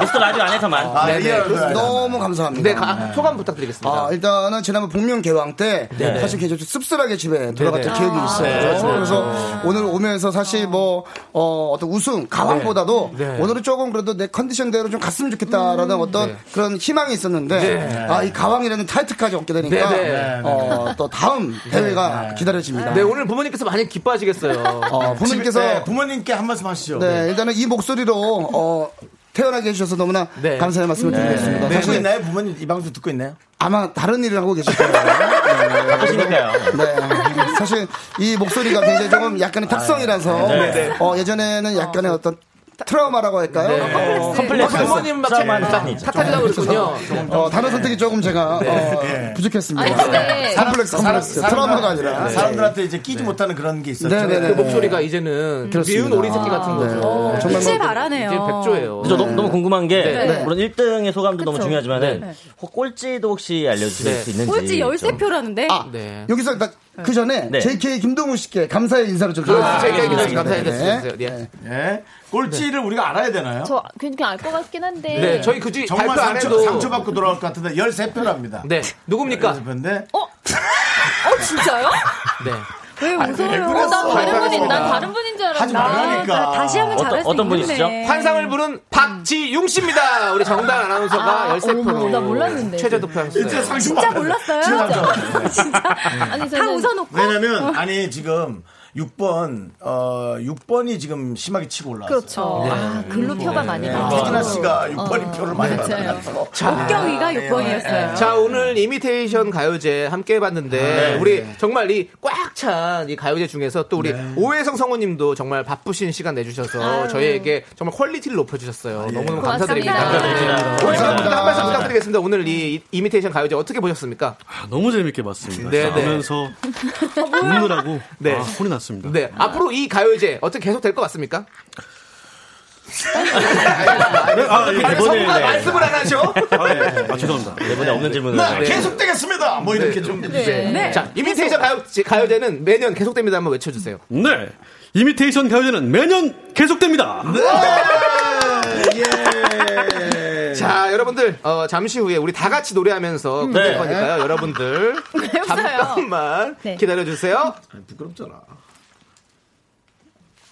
미스터 라디오 안에서만. 아, 네네. real. 너무 감사합니다. 네, 가- 소감 부탁드리겠습니다. 아, 일단은 지난번 복면 개왕 때 네네. 사실 굉장히 좀 씁쓸하게 집에 들어갔던 네네. 기억이 아, 있어요. 네, 그렇죠. 그래서 오늘 오면서 사실 뭐 어, 어떤 우승 가왕보다도 네. 네. 오늘은 조금 그래도 내 컨디션대로 좀 갔으면 좋겠다라는 어떤 네. 그런 희망이 있었는데 네. 아, 이 가왕이라는 타이틀까지 얻게 되니까 네, 네. 어, 또 다음 대회 가 기다려집니다. 네, 오늘 부모님께서 많이 기뻐하시겠어요. 어, 부모님께서 네, 부모님께 한 말씀 하시죠. 네, 일단은 이 목소리로 어, 태어나게 해주셔서 너무나 감사의 말씀을 드리겠습니다. 듣고 사실 있나요? 부모님 이 방송 듣고 있나요? 아마 다른 일을 하고 계실 거예요. 네. 바쁘시니까요. 네. 사실 이 목소리가 굉장히 조금 약간의 특성이라서 네, 네. 어, 예전에는 약간의 어떤 트라우마라고 할까요? 네. 어, 컴플렉스. 부모님 막 트라우마는 자- 있죠. 탓하려고 그러군요. 어, 단어 선택이 조금 제가 어, 네. 부족했습니다. 아니, 근데 컴플렉스, 컴플렉스. 트라우마가 아니라. 사람들한테 이제 끼지 못하는 그런 게 있었죠. 네, 네, 네. 그 목소리가 이제는 미운 오리 새끼 같은 거죠. 네. 정말 빛을 뭐- 발하네요. 이제 백조예요. 저 너무, 너무 궁금한 게 네. 물론 1등의 소감도 너무. 중요하지만은 네. 혹 꼴찌도 혹시 알려주실 네. 수 있는지 꼴찌 좀. 13표라는데. 아, 네. 여기서 그 전에 네. JK 김동훈 씨께 감사의 인사를 좀 그렇죠. 드리겠습니다. 제가 얘기해서 알겠습니다. 감사해드렸어요. 네. 네. 예. 꼴찌를 우리가 알아야 되나요? 저 그냥 알 것 같긴 한데. 네, 저희 그중 정말 발표 안 상처, 해도 상처받고 돌아올 것 같은데 13표랍니다. 네, 누굽니까? 13표인데 어? 어, 진짜요? 네. 왜 웃어요? 왜 어, 그랬어? 난 다른 분인. 난 다른 분인 줄 알았는데. 하지 말라니까. 아, 다시 하면 어떤- 잘할 수 어떤 있겠네. 분이시죠? 환상을 부른 박지윤 씨입니다. 우리 정다은 아나운서가 아, 13%로 어머, 나 몰랐는데. 최저 득표하셨어요. 진짜 진짜. 몰랐어요. 진짜 진짜. 아니, 다 웃어놓고. 왜냐면 아니 지금 6번 어 6번이 지금 심하게 치고 올라왔어요. 그렇죠. 네. 아, 글로 표가 많이 나와. 태진아 씨가 6번이 어, 표를 많이. 받아서 목경이가 6번이었어요. 자, 오늘 이미테이션 가요제 함께 해봤는데, 네. 우리 정말 이 꽉 찬 이 가요제 중에서 또 우리 오해성 성우님도 정말 바쁘신 시간 내주셔서 아유. 저희에게 정말 quality를 높여주셨어요. 너무너무 고맙습니다. 감사드립니다. 감사드립니다. 오해성 님도 한 말씀 부탁드리겠습니다. 오늘 이 이미테이션 가요제 어떻게 보셨습니까? 아, 너무 재밌게 봤습니다. 네, 네. 보면서 웃느라고 네. 아, 혼이 났 습니다. 네. 앞으로 이 가요제 어떻게 계속 될 것 같습니까? 아, 예, 아니, 이번에 네. 말씀을 안 하죠? 아, 예. 아, 죄송합니다. 이번에 없는 질문을 네, 네. 계속되겠습니다. 뭐 이렇게 좀 네. 네. 자, 이미테이션 가요제, 가요제는 매년 계속됩니다. 한번 외쳐주세요. 네. 이미테이션 가요제는 매년 계속됩니다. 예. 자, 여러분들, 어, 잠시 후에 우리 다 같이 노래하면서 끝낼 네. 거니까요. 여러분들, 잠깐만 네. 기다려 주세요. 부끄럽잖아.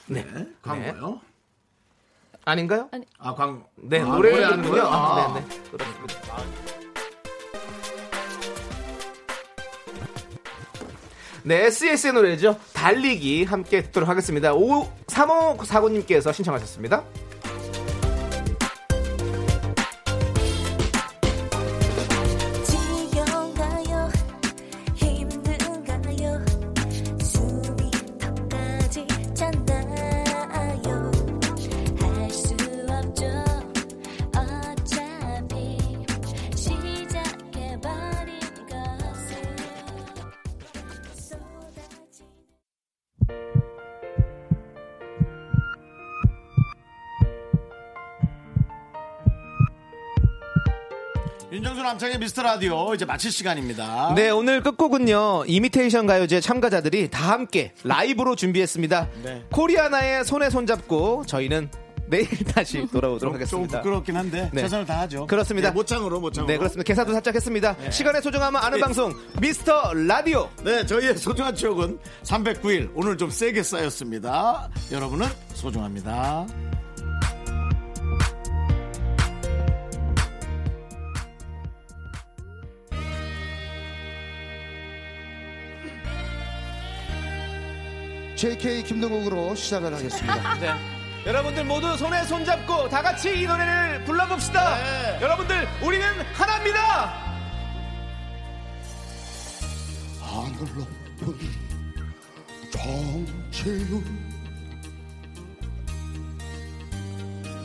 네. 광고요? 아닌가요? 아, 광. 네, 아, 노래하는군요. 노래하는군요. 아, 아. 네, 네. 그렇습니다. 네, SES의 노래죠. 달리기 함께 듣도록 하겠습니다. 5, 3549님께서 신청하셨습니다. 남창의 미스터 라디오 이제 마칠 시간입니다. 네, 오늘 끝곡은요. 이미테이션 가요제 참가자들이 다 함께 라이브로 준비했습니다. 네. 코리아나의 손에 손잡고 저희는 내일 다시 돌아오도록 좀 하겠습니다. 부끄럽긴 한데 네. 최선을 다하죠. 그렇습니다. 네, 모창으로 모창으로. 네, 그렇습니다. 개사도 살짝 했습니다. 시간의 소중함을 아는 네. 방송 미스터 라디오. 네, 저희의 소중한 추억은 309일 오늘 좀 세게 쌓였습니다. 여러분은 소중합니다. JK 김동욱으로 시작을 하겠습니다. 네. 여러분들 모두 손에 손잡고 다 같이 이 노래를 불러봅시다. 네. 여러분들 우리는 하나입니다. 하늘 높은 정치율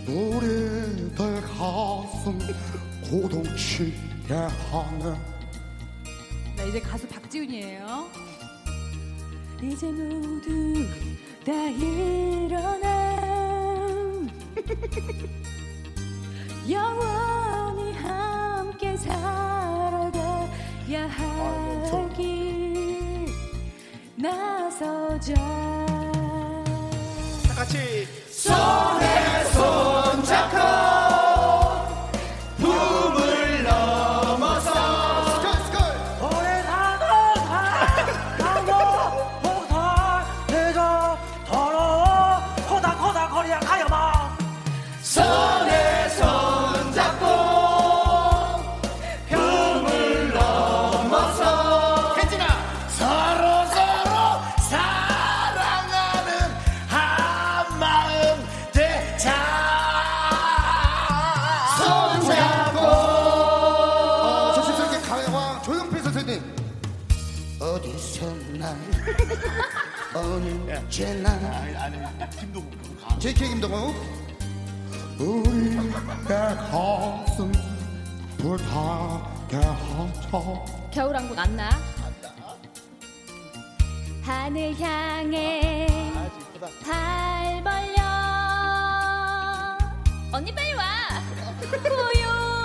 우리들 가슴 고동치게 하네 네, 이제 가수 박지훈이에요. 이제 모두 다 일어나. 영원히 함께 살아가야 아, 할길 나서자. 다 같이. 소리 동안 우리의 가슴 불타게 하죠. 겨울왕국 안나? 하늘 향해 발 벌려. 언니 빨리 와. 고요